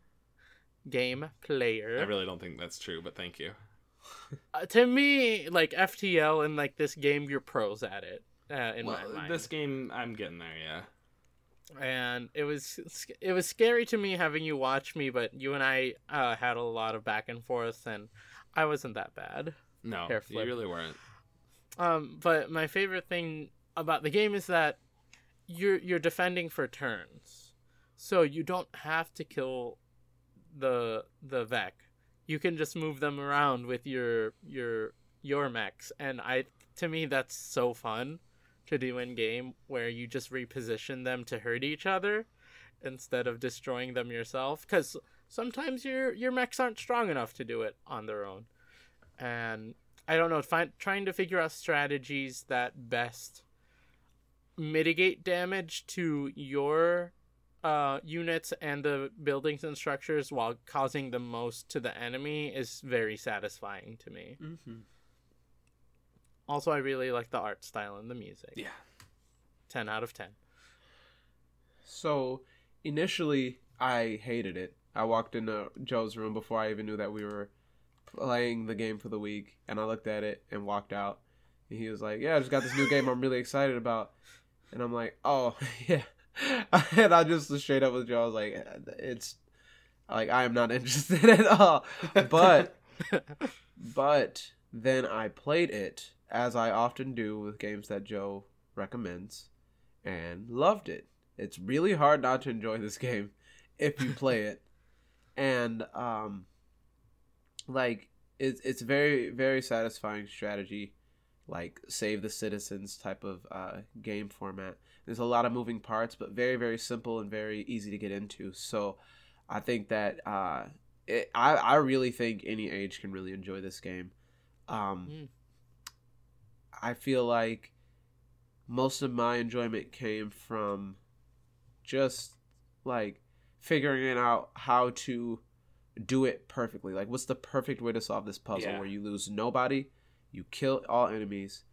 S1: game player.
S3: I really don't think that's true, but thank you.
S1: Uh, to me, like FTL and like this game, you're pros at it. Uh, in
S3: Well,
S1: my mind,
S3: this game, I'm getting there. Yeah.
S1: and it was it was scary to me having you watch me, but you and I uh, had a lot of back and forth, and I wasn't that bad.
S3: No, you really weren't.
S1: Um, but my favorite thing about the game is that you're you're defending for turns, so you don't have to kill the the Vek. You can just move them around with your your your mechs, and I to me that's so fun to do in game where you just reposition them to hurt each other instead of destroying them yourself. Because sometimes your your mechs aren't strong enough to do it on their own, and I don't know, find, trying to figure out strategies that best mitigate damage to your uh, units and the buildings and structures while causing the most to the enemy is very satisfying to me.
S2: Mm-hmm.
S1: Also, I really like the art style and the music.
S3: Yeah.
S1: 10 out of 10.
S2: So initially, I hated it. I walked into Joe's room before I even knew that we were playing the game for the week, and I looked at it and walked out. And he was like, "Yeah, I just got this new game. I'm really excited about." And I'm like, "Oh, yeah." and I just straight up with Joe. I was like, "It's like I am not interested at all." But but then I played it as I often do with games that Joe recommends, and loved it. It's really hard not to enjoy this game if you play it. And um like it's it's very very satisfying strategy like save the citizens type of uh game format. There's a lot of moving parts but very very simple and very easy to get into. So I think that uh it, I I really think any age can really enjoy this game. Um
S1: Mm.
S2: I feel like most of my enjoyment came from just like figuring out how to do it perfectly. Like, what's the perfect way to solve this puzzle
S3: Yeah.
S2: where you lose nobody, you kill all enemies,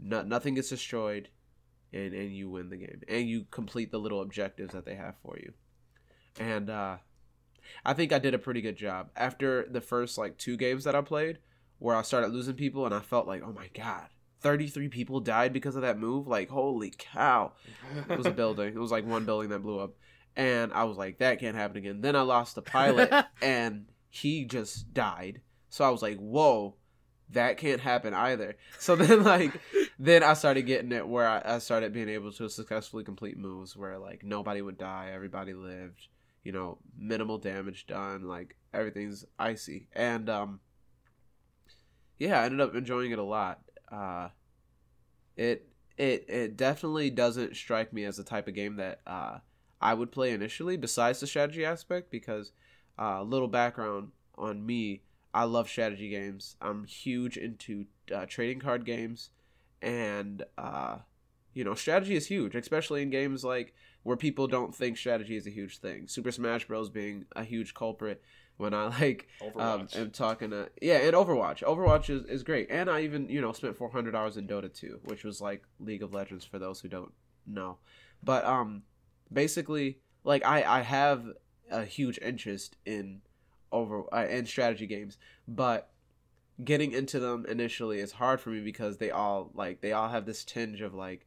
S2: no, nothing gets destroyed, and and you win the game, and you complete the little objectives that they have for you. And uh, I think I did a pretty good job after the first like two games that I played, where I started losing people, and I felt like, oh my god. 33 people died because of that move. Like, holy cow it was a building. It was like one building that blew up, and I was like, that can't happen again. Then I lost the pilot, and he just died. So I was like, whoa, that can't happen either. So then like, then I started getting it where I, I started being able to successfully complete moves where like nobody would die, everybody lived. You know, minimal damage done. Like everything's icy, and um, yeah, I ended up enjoying it a lot. Uh, it it it definitely doesn't strike me as the type of game that uh, I would play initially. Besides the strategy aspect, because uh, little background on me, I love strategy games. I'm huge into uh, trading card games, and uh, you know, strategy is huge, especially in games like where people don't think strategy is a huge thing. Super Smash Bros. being a huge culprit. When I like um, am talking to yeah, and Overwatch. Overwatch is, is great, and I even you know spent 400 hours in Dota 2, which was like League of Legends for those who don't know. But um, basically, like I I have a huge interest in over uh, in strategy games, but getting into them initially is hard for me because they all like they all have this tinge of like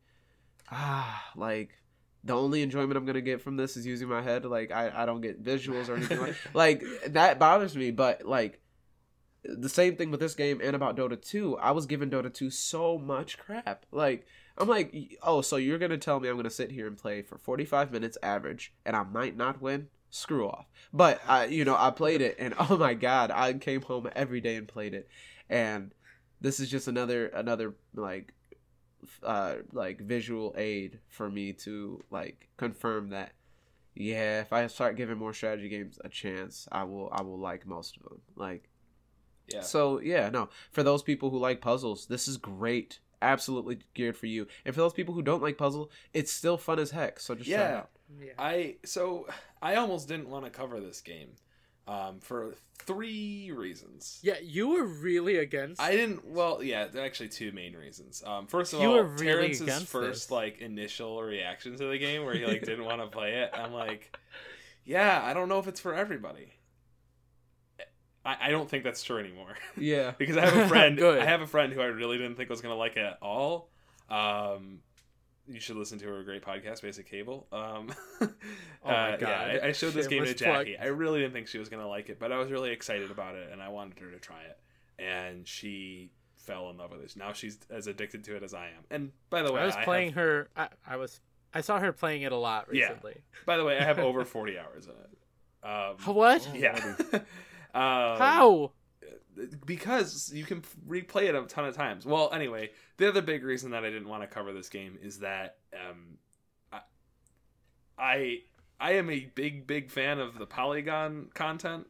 S2: ah like the only enjoyment I'm gonna get from this is using my head. Like I, I don't get visuals or anything like like that bothers me. But like the same thing with this game and about Dota 2. I was giving Dota 2 so much crap. Like I'm like, oh, so you're gonna tell me I'm gonna sit here and play for 45 minutes average and I might not win? Screw off. But I, you know, I played it and oh my god, I came home every day and played it, and this is just another another like uh like visual aid for me to like confirm that yeah if i start giving more strategy games a chance i will i will like most of them like
S3: yeah.
S2: so yeah no for those people who like puzzles this is great absolutely geared for you and for those people who don't like puzzle it's still fun as heck so just try it
S3: Yeah.
S2: out
S1: Yeah.
S3: I so I almost didn't want to cover this game, um, for three reasons.
S1: Yeah, you were really against.
S3: I didn't. Well, yeah, there are actually two main reasons. Um, first of all,
S1: You
S3: all,
S1: were really
S3: Terrence's
S1: against
S3: first
S1: this.
S3: like initial reaction to the game, where he like didn't want to play it. I'm like, yeah, I don't know if it's for everybody. I, I don't think that's true anymore.
S2: Yeah.
S3: because I have a friend.
S1: Good.
S3: I have a friend who I really didn't think was gonna like it at all. Um, you should listen to her great podcast, Basic Cable. Um,
S1: Oh my
S3: uh,
S1: God.
S3: Yeah, I, I showed this game to
S1: Shameless plug.
S3: Jackie. I really didn't think she was gonna like it, but I was really excited about it, and I wanted her to try it, and she fell in love with it. Now she's as addicted to it as I am. And by the way,
S1: I was
S3: have-
S1: playing her. I, I was. I saw her playing it a lot recently.
S3: Yeah.
S1: recently.
S3: by the way, I have over forty hours in it. Um,
S1: What?
S3: yeah. Um,
S1: How?
S3: because you can replay it a ton of times. Well, anyway, the other big reason that I didn't want to cover this game is that um, I, I I am a big big fan of the polygon content,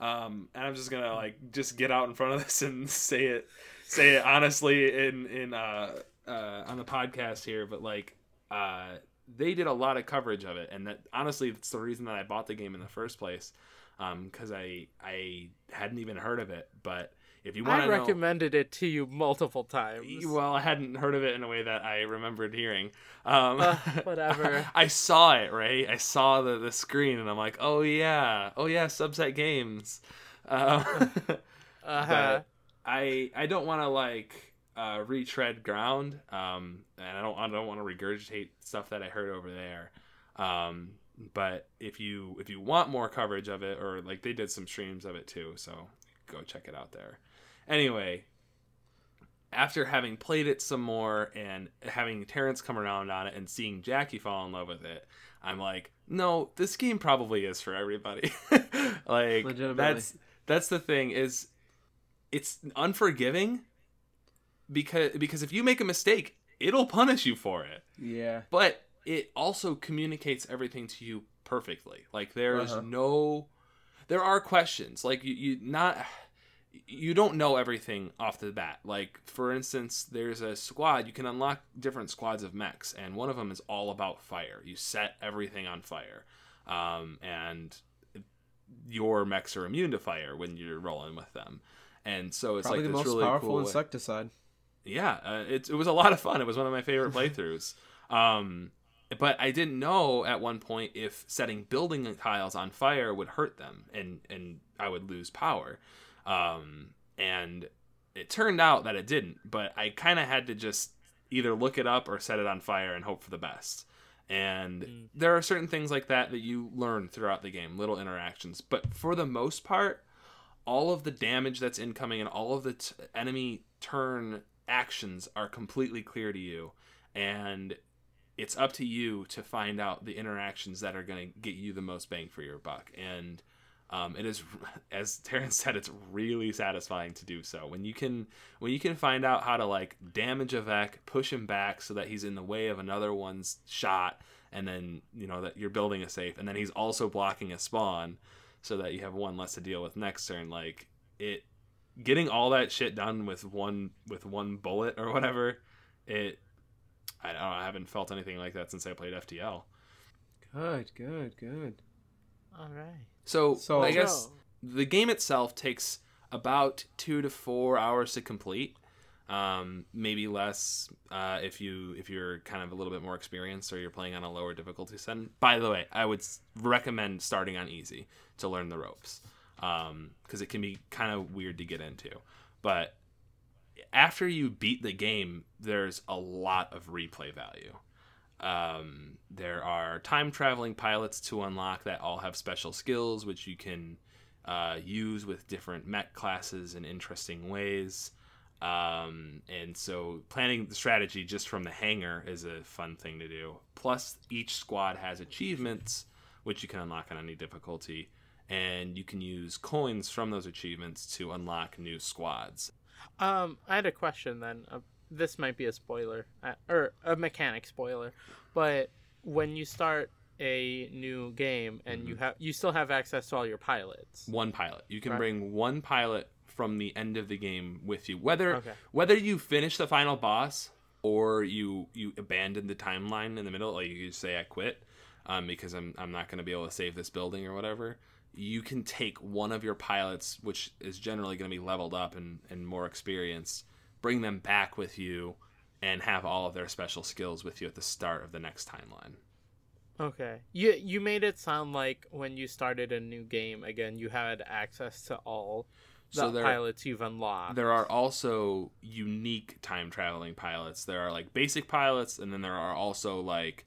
S3: um, and I'm just gonna like just get out in front of this and say it say it honestly in in uh, uh, on the podcast here, but like uh, they did a lot of coverage of it, and that honestly, that's the reason that I bought the game in the first place because I I hadn't even heard of it. But if you want
S1: I
S3: to know,
S1: recommended it to you multiple times.
S3: well, I hadn't heard of it in a way that I remembered hearing. Um,
S1: Uh, whatever.
S3: I saw it right. I saw the the screen, and I'm like, oh yeah, oh yeah, subset games. Um,
S1: Uh-huh.
S3: I I don't want to like uh, retread ground, um, and I don't I don't want to regurgitate stuff that I heard over there. Um, but if you if you want more coverage of it, or like they did some streams of it too, so go check it out there. Anyway, after having played it some more and having Terrence come around on it and seeing Jackie fall in love with it, I'm like, no, this game probably is for everybody. like that's that's the thing is it's unforgiving because because if you make a mistake, it'll punish you for it.
S2: Yeah.
S3: But it also communicates everything to you perfectly. Like there is
S2: Uh-huh.
S3: no there are questions. Like you, you not you don't know everything off the bat. Like for instance, there's a squad you can unlock different squads of mechs, and one of them is all about fire. You set everything on fire, um, and your mechs are immune to fire when you're rolling with them. And so it's
S2: Probably
S3: like
S2: the most
S3: really
S2: powerful
S3: cool way-
S2: insecticide.
S3: yeah, uh, it, it was a lot of fun. It was one of my favorite playthroughs. Um, but I didn't know at one point if setting building tiles on fire would hurt them and, and I would lose power. Um, and it turned out that it didn't, but I kind of had to just either look it up or set it on fire and hope for the best. And
S1: Mm.
S3: there are certain things like that that you learn throughout the game, little interactions. But for the most part, all of the damage that's incoming and all of the t- enemy turn actions are completely clear to you and it's up to you to find out the interactions that are going to get you the most bang for your buck. And um, it is as terrence said it's really satisfying to do so. When you can when you can find out how to like damage a vek push him back so that he's in the way of another one's shot and then you know that you're building a safe and then he's also blocking a spawn so that you have one less to deal with next turn like it getting all that shit done with one with one bullet or whatever it i don't know i haven't felt anything like that since i played ftl
S2: Good, good, good.
S1: All right.
S3: so,
S2: So-
S3: i guess
S1: So-
S3: the game itself takes about two to four hours to complete um, maybe less uh, if you if you're kind of a little bit more experienced or you're playing on a lower difficulty setting. By the way, I would recommend starting on easy to learn the ropes because it can be kind of weird to get into. But after you beat the game, there's a lot of replay value. Um, there are time traveling pilots to unlock that all have special skills, which you can uh, use with different mech classes in interesting ways. Um, and so planning the strategy just from the hangar is a fun thing to do. Plus, each squad has achievements, which you can unlock on any difficulty, and you can use coins from those achievements to unlock new squads.
S1: Um, I had a question then. Uh, this might be a spoiler, uh, or a mechanic spoiler, but when you start a new game and you have you still have access to all your pilots.
S3: One pilot. You can
S1: Right.
S3: bring one pilot from the end of the game with you. Whether
S1: Okay.
S3: whether you finish the final boss or you you abandon the timeline in the middle, like you say I quit um, because I'm I'm not going to be able to save this building or whatever. You can take one of your pilots, which is generally going to be leveled up and, and more experienced, bring them back with you, and have all of their special skills with you at the start of the next timeline.
S1: Okay. You you made it sound like when you started a new game again, you had access to all the
S3: So there-
S1: pilots you've unlocked.
S3: There are also unique time traveling pilots. There are like basic pilots, and then there are also like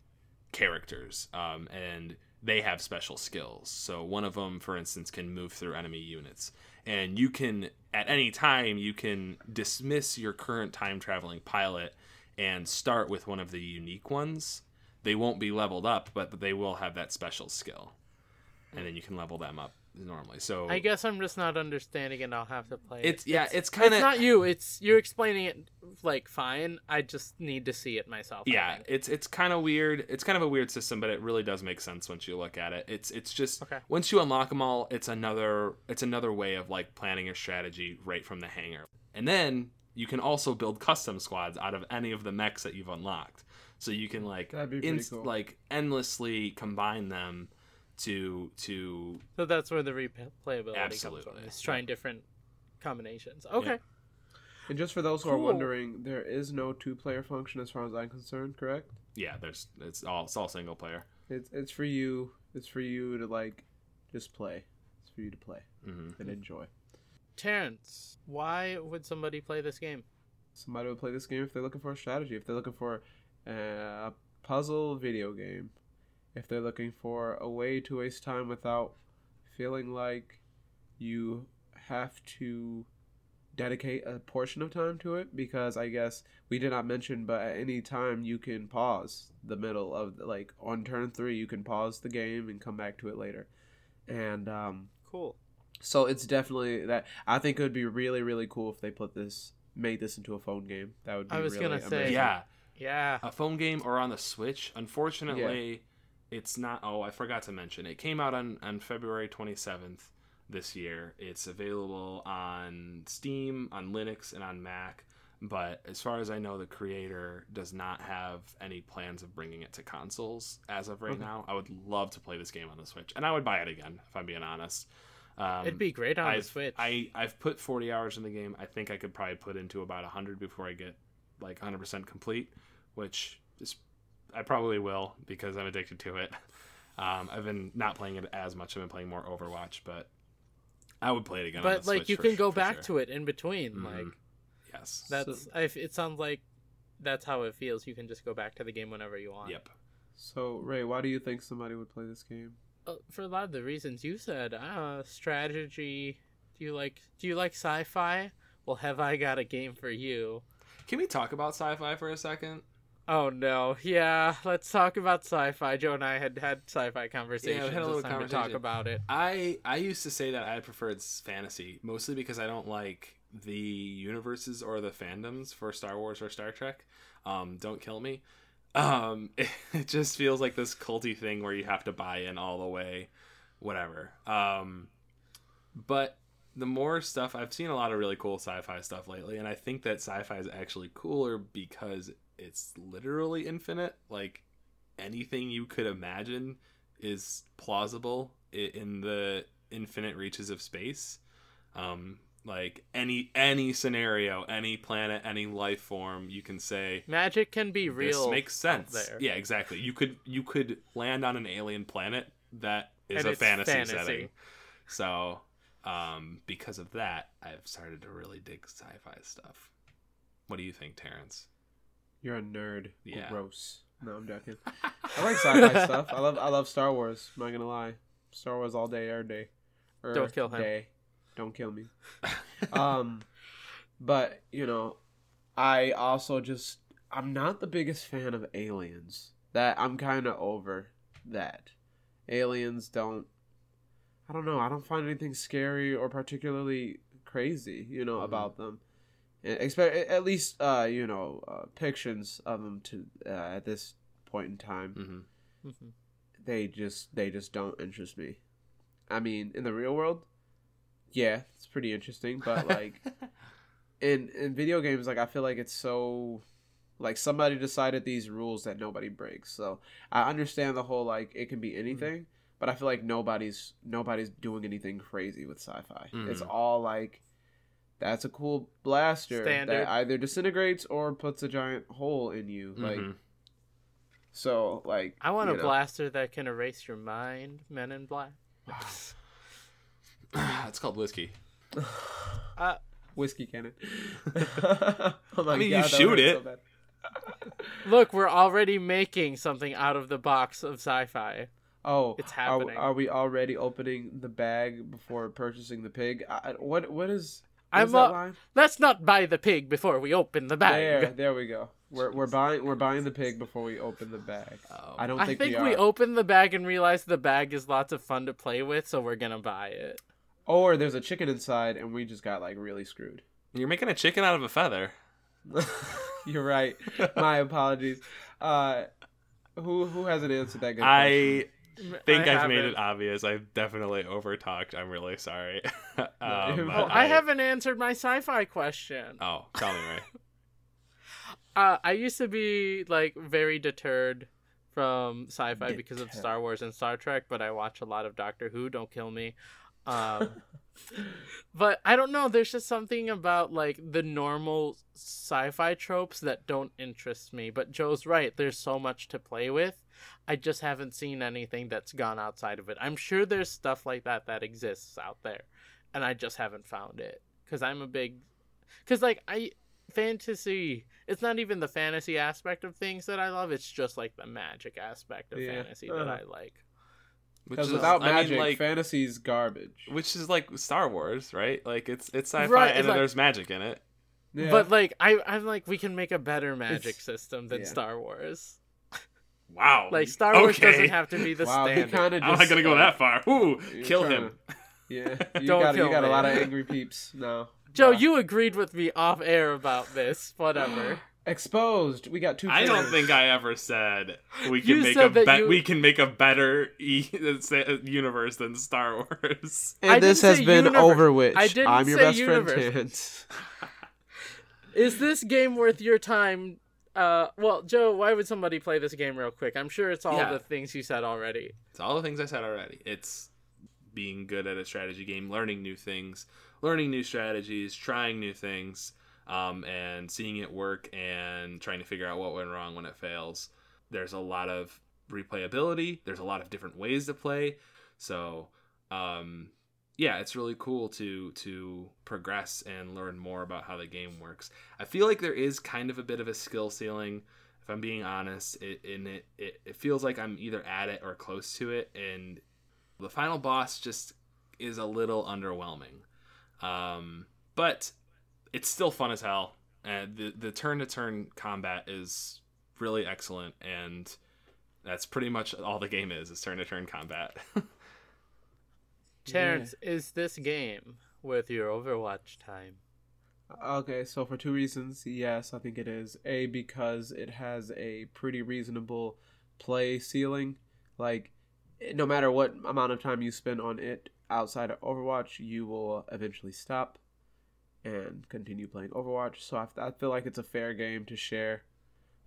S3: characters, um, and they have special skills. So one of them, for instance, can move through enemy units, and you can at any time you can dismiss your current time traveling pilot and start with one of the unique ones. They won't be leveled up, but they will have that special skill, and then you can level them up normally. So
S1: I guess I'm just not understanding it. I'll have to play.
S3: it's
S1: it.
S3: yeah, it's kind
S1: It's
S3: of
S1: not you. It's you're explaining it like fine. I just need to see it myself.
S3: Yeah it's it's kind of weird it's kind of a weird system but it really does make sense once you look at it it's it's just
S1: Okay.
S3: once you unlock them all it's another it's another way of like planning your strategy right from the hangar and then you can also build custom squads out of any of the mechs that you've unlocked so you can like
S2: That'd be pretty
S3: ins-
S2: cool.
S3: like endlessly combine them to to
S1: So that's where the replayability comes from.
S3: Absolutely.
S1: Is trying different combinations. Okay.
S2: And just for those who are wondering, there is no two-player function as far as I'm concerned. Correct?
S3: yeah there's it's all it's all single player
S2: It's it's for you. It's for you to like just play. It's for you to play
S3: hmm
S2: and enjoy.
S1: Terrence, why would somebody play this game?
S2: Somebody would play this game if they're looking for a strategy. If they're looking for a puzzle video game. If they're looking for a way to waste time without feeling like you have to dedicate a portion of time to it because I guess we did not mention but at any time you can pause the middle of like on turn 3 you can pause the game and come back to it later. And um
S1: Cool.
S2: so it's definitely that I think it would be really really cool if they put this made this into a phone game. That would be
S1: I was
S2: really
S1: gonna say-
S3: yeah
S1: Yeah.
S3: a phone game or on the Switch. Unfortunately, it's not. Oh, I forgot to mention. It came out on on February 27th this year. It's available on Steam, on Linux, and on Mac. But as far as I know, the creator does not have any plans of bringing it to consoles as of right
S2: Okay.
S3: now. I would love to play this game on the Switch, and I would buy it again if I'm being honest. Um,
S1: It'd be great on
S3: I've,
S1: Switch.
S3: I I've put 40 hours in the game. I think I could probably put into about 100 before I get like 100% complete, which is I probably will because I'm addicted to it. Um, I've been not playing it as much. I've been playing more Overwatch, but I would play it again. on
S1: but
S3: the
S1: like
S3: Switch
S1: you can
S3: sh-
S1: go
S3: for
S1: back
S3: sure.
S1: to it in between.
S3: Mhm.
S1: Like
S3: Yes.
S1: that's I f it sounds like that's how it feels. You can just go back to the game whenever you want.
S3: Yep.
S2: So Ray, why do you think somebody would play this game?
S1: Uh, for a lot of the reasons you said, uh, strategy. Do you like Do you like sci-fi? Well, have I got a game for you?
S3: Can we talk about sci-fi for a second?
S1: Oh no, yeah. Let's talk about sci-fi. Joe and I had had sci-fi conversations.
S3: had a little
S1: time to talk about it.
S3: I I used to say that I preferred fantasy mostly because I don't like the universes or the fandoms for Star Wars or Star Trek. Um, don't kill me. Um, it, it just feels like this culty thing where you have to buy in all the way, whatever. Um, but the more stuff I've seen a lot of really cool sci-fi stuff lately, and I think that sci-fi is actually cooler because it's literally infinite. Like anything you could imagine is plausible in the infinite reaches of space. Um, like any any scenario, any planet, any life form, you can say
S1: Magic can be real.
S3: this makes sense. Yeah, exactly. You could you could land on an alien planet that is
S1: And
S3: a fantasy,
S1: fantasy.
S3: setting. So, um, because of that, I've started to really dig sci-fi stuff. What do you think, Terrence?
S2: You're a nerd.
S3: Yeah.
S2: Gross. No, I'm joking. I like sci-fi stuff. I love I love Star Wars. I'm not gonna lie. Star Wars all day, every day. Er,
S1: Don't kill him.
S2: Day. Don't kill me. um, but you know, I also just I'm not the biggest fan of aliens. That I'm kind of over that. Aliens don't. I don't know. I don't find anything scary or particularly crazy, you know,
S3: Mhm.
S2: about them. And expect at least, uh, you know, uh, pictures of them to uh, at this point in time.
S3: hmm
S1: Mhm.
S2: They just they just don't interest me. I mean, in the real world, yeah, it's pretty interesting, but like in in video games like i feel like it's so like somebody decided these rules that nobody breaks so i understand the whole like it can be anything but i feel like nobody's nobody's doing anything crazy with sci-fi it's
S3: Mhm.
S2: all like that's a cool blaster
S1: Standard.
S2: that either disintegrates or puts a giant hole in you like
S3: Mhm.
S2: So like,
S1: I want a
S2: know.
S1: blaster that can erase your mind, Men in Black.
S3: it's called whiskey.
S1: uh,
S2: whiskey cannon. oh my
S3: I mean, you shoot it.
S2: so
S1: look, we're already making something out of the box of sci-fi.
S2: Oh,
S1: It's
S2: are-
S1: happening.
S2: Are, we already opening the bag before purchasing the pig? I, I- what what is? What
S1: I'm
S2: is that line?
S1: Let's not buy the pig before we open the bag.
S2: There, there we go. We're we're buying we're buying the pig before we open the bag.
S3: Oh.
S2: I don't think
S1: I
S2: think,
S1: think
S2: we,
S1: we, open the bag and realize the bag is lots of fun to play with, so we're gonna buy it.
S2: or there's a chicken inside, and we just got like really screwed.
S3: You're making a chicken out of a feather.
S2: You're right. My apologies. Uh, who who hasn't answered that good question?
S3: I think
S1: I
S3: I have made it obvious. I've definitely overtalked. I'm really sorry. um, but
S1: Oh, I haven't answered my sci-fi question.
S3: Oh, tell me, Ray.
S1: Uh, I used to be like very deterred from sci-fi because of Star Wars and Star Trek, but I watch a lot of Doctor Who. Don't kill me. Um, but I don't know. There's just something about like the normal sci-fi tropes that don't interest me. But Joe's right. There's so much to play with. I just haven't seen anything that's gone outside of it. I'm sure there's stuff like that that exists out there, and I just haven't found it. Cause I'm a big, cause like I fantasy. It's not even the fantasy aspect of things that I love. It's just like the magic aspect of
S2: Yeah.
S1: fantasy that
S2: Uh-huh.
S1: I like.
S3: Which
S2: Because
S3: is-
S2: without
S3: I mean,
S2: magic,
S3: like,
S2: fantasy's garbage.
S3: which is like Star Wars, right? Like it's it's sci-fi
S1: Right,
S3: and
S1: it's
S3: then
S1: like-
S3: there's magic in it.
S2: Yeah.
S1: But like I, I'm like we can make a better magic
S2: It's-
S1: system than
S2: yeah.
S1: Star Wars.
S3: Wow.
S1: Like Star Wars
S3: Okay.
S1: doesn't have to be the
S2: wow, he
S1: standard.
S2: kind of.
S3: I'm not gonna go that far. Ooh, kill
S2: trying
S3: him.
S2: Yeah, you
S1: Don't
S2: got you
S1: kill
S2: got a lot of angry peeps now.
S1: Joe,
S2: Wow.
S1: you agreed with me off air about this. Whatever.
S2: exposed. We got two.
S3: I don't think I ever said we can
S1: You
S3: make a be-
S1: you-
S3: we can make a better e- universe than Star Wars.
S2: And
S1: I
S2: this
S1: didn't
S2: has
S1: say
S2: been
S1: universe.
S2: OverWhich.
S1: I didn't
S2: I'm your
S1: say
S2: best
S1: universe.
S2: friend,
S1: Is this game worth your time? Uh, well, Joe, why would somebody play this game real quick? I'm sure it's all
S3: Yeah.
S1: the things you said already.
S3: It's all the things I said already. It's being good at a strategy game, learning new things, learning new strategies, trying new things, um, and seeing it work and trying to figure out what went wrong when it fails. There's a lot of replayability. There's a lot of different ways to play. So, um, yeah, it's really cool to to progress and learn more about how the game works. I feel like there is kind of a bit of a skill ceiling if I'm being honest, it in it, it it feels like I'm either at it or close to it, and the final boss just is a little underwhelming. Um, but it's still fun as hell, and the the turn to turn combat is really excellent, and that's pretty much all the game is is turn to turn combat.
S1: Terrence, is this game worth your Overwatch time?
S2: Okay, so for two reasons, yes, I think it is. A because it has a pretty reasonable play ceiling. Like, no matter what amount of time you spend on it outside of Overwatch, you will eventually stop and continue playing Overwatch. So I, I feel like it's a fair game to share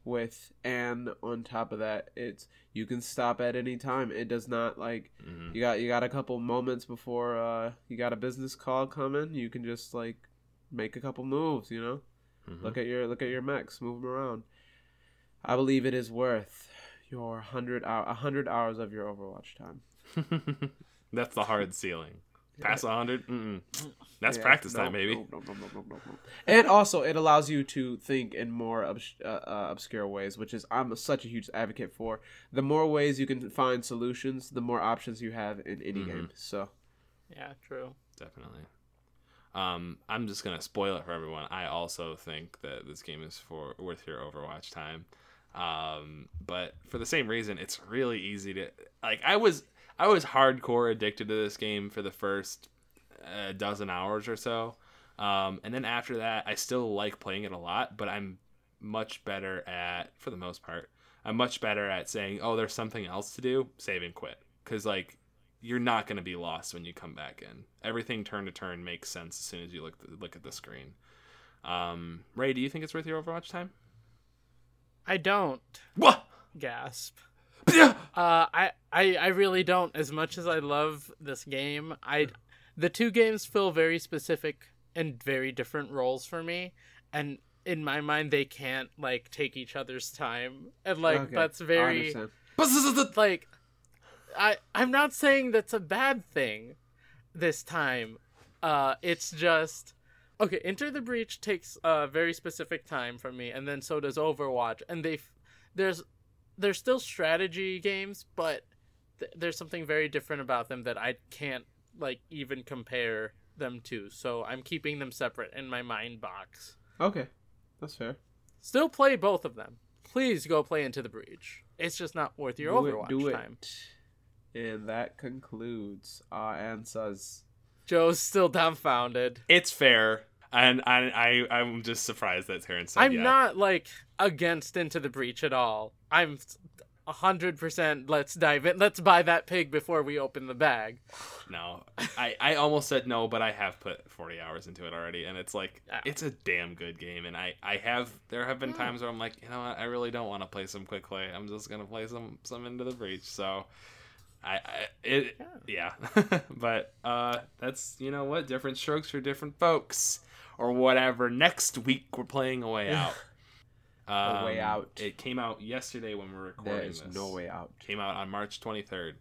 S2: with. And on top of that, it's you can stop at any time. It does not like
S3: Mhm.
S2: you got you got a couple moments before uh you got a business call coming. You can just like make a couple moves. You know,
S3: Mhm.
S2: look at your look at your mechs, move them around. I believe it is worth your hundred hour a hundred hours of your Overwatch time.
S3: that's the hard ceiling. Pass a hundred, Mm-mm. that's
S2: Yeah,
S3: practice
S2: no,
S3: time, maybe.
S2: no, no, no, no, no, no, no. And also, it allows you to think in more obs- uh, uh, obscure ways, which is I'm such a huge advocate for. The more ways you can find solutions, the more options you have in any
S3: Mhm.
S2: game. So
S1: Yeah, true.
S3: Definitely. Um, I'm just gonna spoil it for everyone. I also think that this game is for worth your Overwatch time. Um, but for the same reason, it's really easy to like. I was I was hardcore addicted to this game for the first uh, dozen hours or so, um, and then after that, I still like playing it a lot. But I'm much better at, for the most part, I'm much better at saying, "Oh, there's something else to do," save and quit, because like you're not going to be lost when you come back in. Everything turn to turn makes sense as soon as you look look at the screen. Um, Ray, do you think it's worth your Overwatch time?
S1: I don't
S3: What?
S1: gasp. Uh, I, I, I really don't. As much as I love this game, I, the two games fill very specific and very different roles for me, and in my mind they can't like take each other's time and like
S2: Okay,
S1: that's very
S2: understand.
S1: like i i'm not saying that's a bad thing this time uh it's just okay into the breach takes a very specific time for me and then so does overwatch and they f- there's there's still strategy games but th- there's something very different about them that i can't like even compare them to. So i'm keeping them separate in my mind box.
S2: Okay, that's fair.
S1: still play both of them. Please go play into the breach. It's just not worth your
S2: do
S1: overwatch
S2: it, do
S1: time.
S2: It. And that concludes uh, our answers.
S1: joe's still dumbfounded.
S3: It's fair, and I, I I'm just surprised that Terrence said
S1: I'm
S3: yeah.
S1: not like against Into the Breach at all. I'm a hundred percent. Let's dive in. Let's buy that pig before we open the bag.
S3: No, I, I almost said no, but I have put 40 hours into it already, and it's like
S1: Ah.
S3: it's a damn good game. And I, I have there have been times where I'm like, you know what, I really don't want to play some quick play. I'm just gonna play some some into the breach. So, I, I it yeah, but uh, that's you know what, different strokes for different folks, or whatever. Next week we're playing a way out.
S2: A Way
S3: Um,
S2: Out.
S3: It came out yesterday when we're recording
S2: There is
S3: this
S2: no way out.
S3: came out on March 23rd.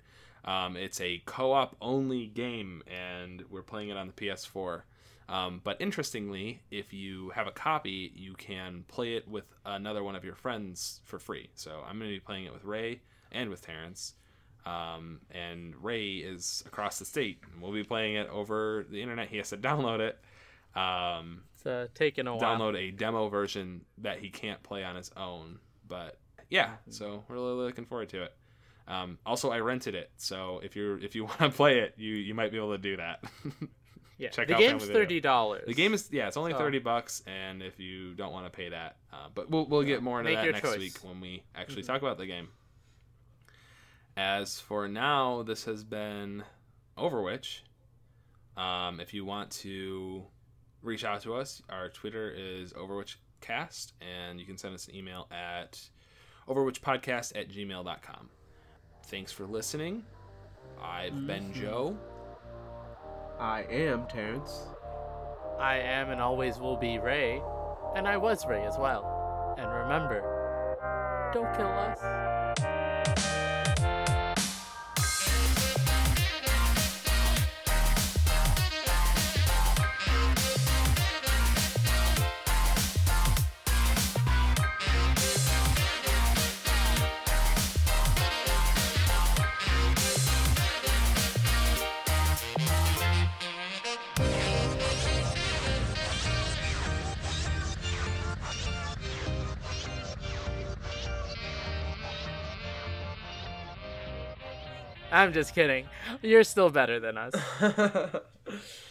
S3: Um, it's a co-op only game, and we're playing it on the PS4. Um, but interestingly, if you have a copy, you can play it with another one of your friends for free. So I'm going to be playing it with Ray and with Terrence. Um, and Ray is across the state. We'll be playing it over the internet. He has to download it. Um,
S1: It's uh, taking a while.
S3: download a demo version that he can't play on his own. But yeah, so we're really looking forward to it. Um, also, I rented it, so if you're if you want to play it, you you might be able to do that.
S1: Yeah,
S3: check
S1: the
S3: out The game's
S1: thirty dollars.
S3: the game is yeah, it's only
S1: So-
S3: thirty bucks, and if you don't want to pay that, uh, but we'll we'll get more into
S1: Make
S3: that next
S1: choice. Mm-hmm.
S3: week when we actually talk about the game. As for now, this has been OverWhich. Um, if you want to reach out to us, our Twitter is OverWhichCast, and you can send us an email at overwhichpodcast at gmail.com. Thanks for listening. I've been
S1: Mm-hmm.
S3: Joe.
S2: I am Terrence.
S1: I am and always will be Ray, and I was Ray as well. And remember, don't kill us. I'm just kidding. You're still better than us.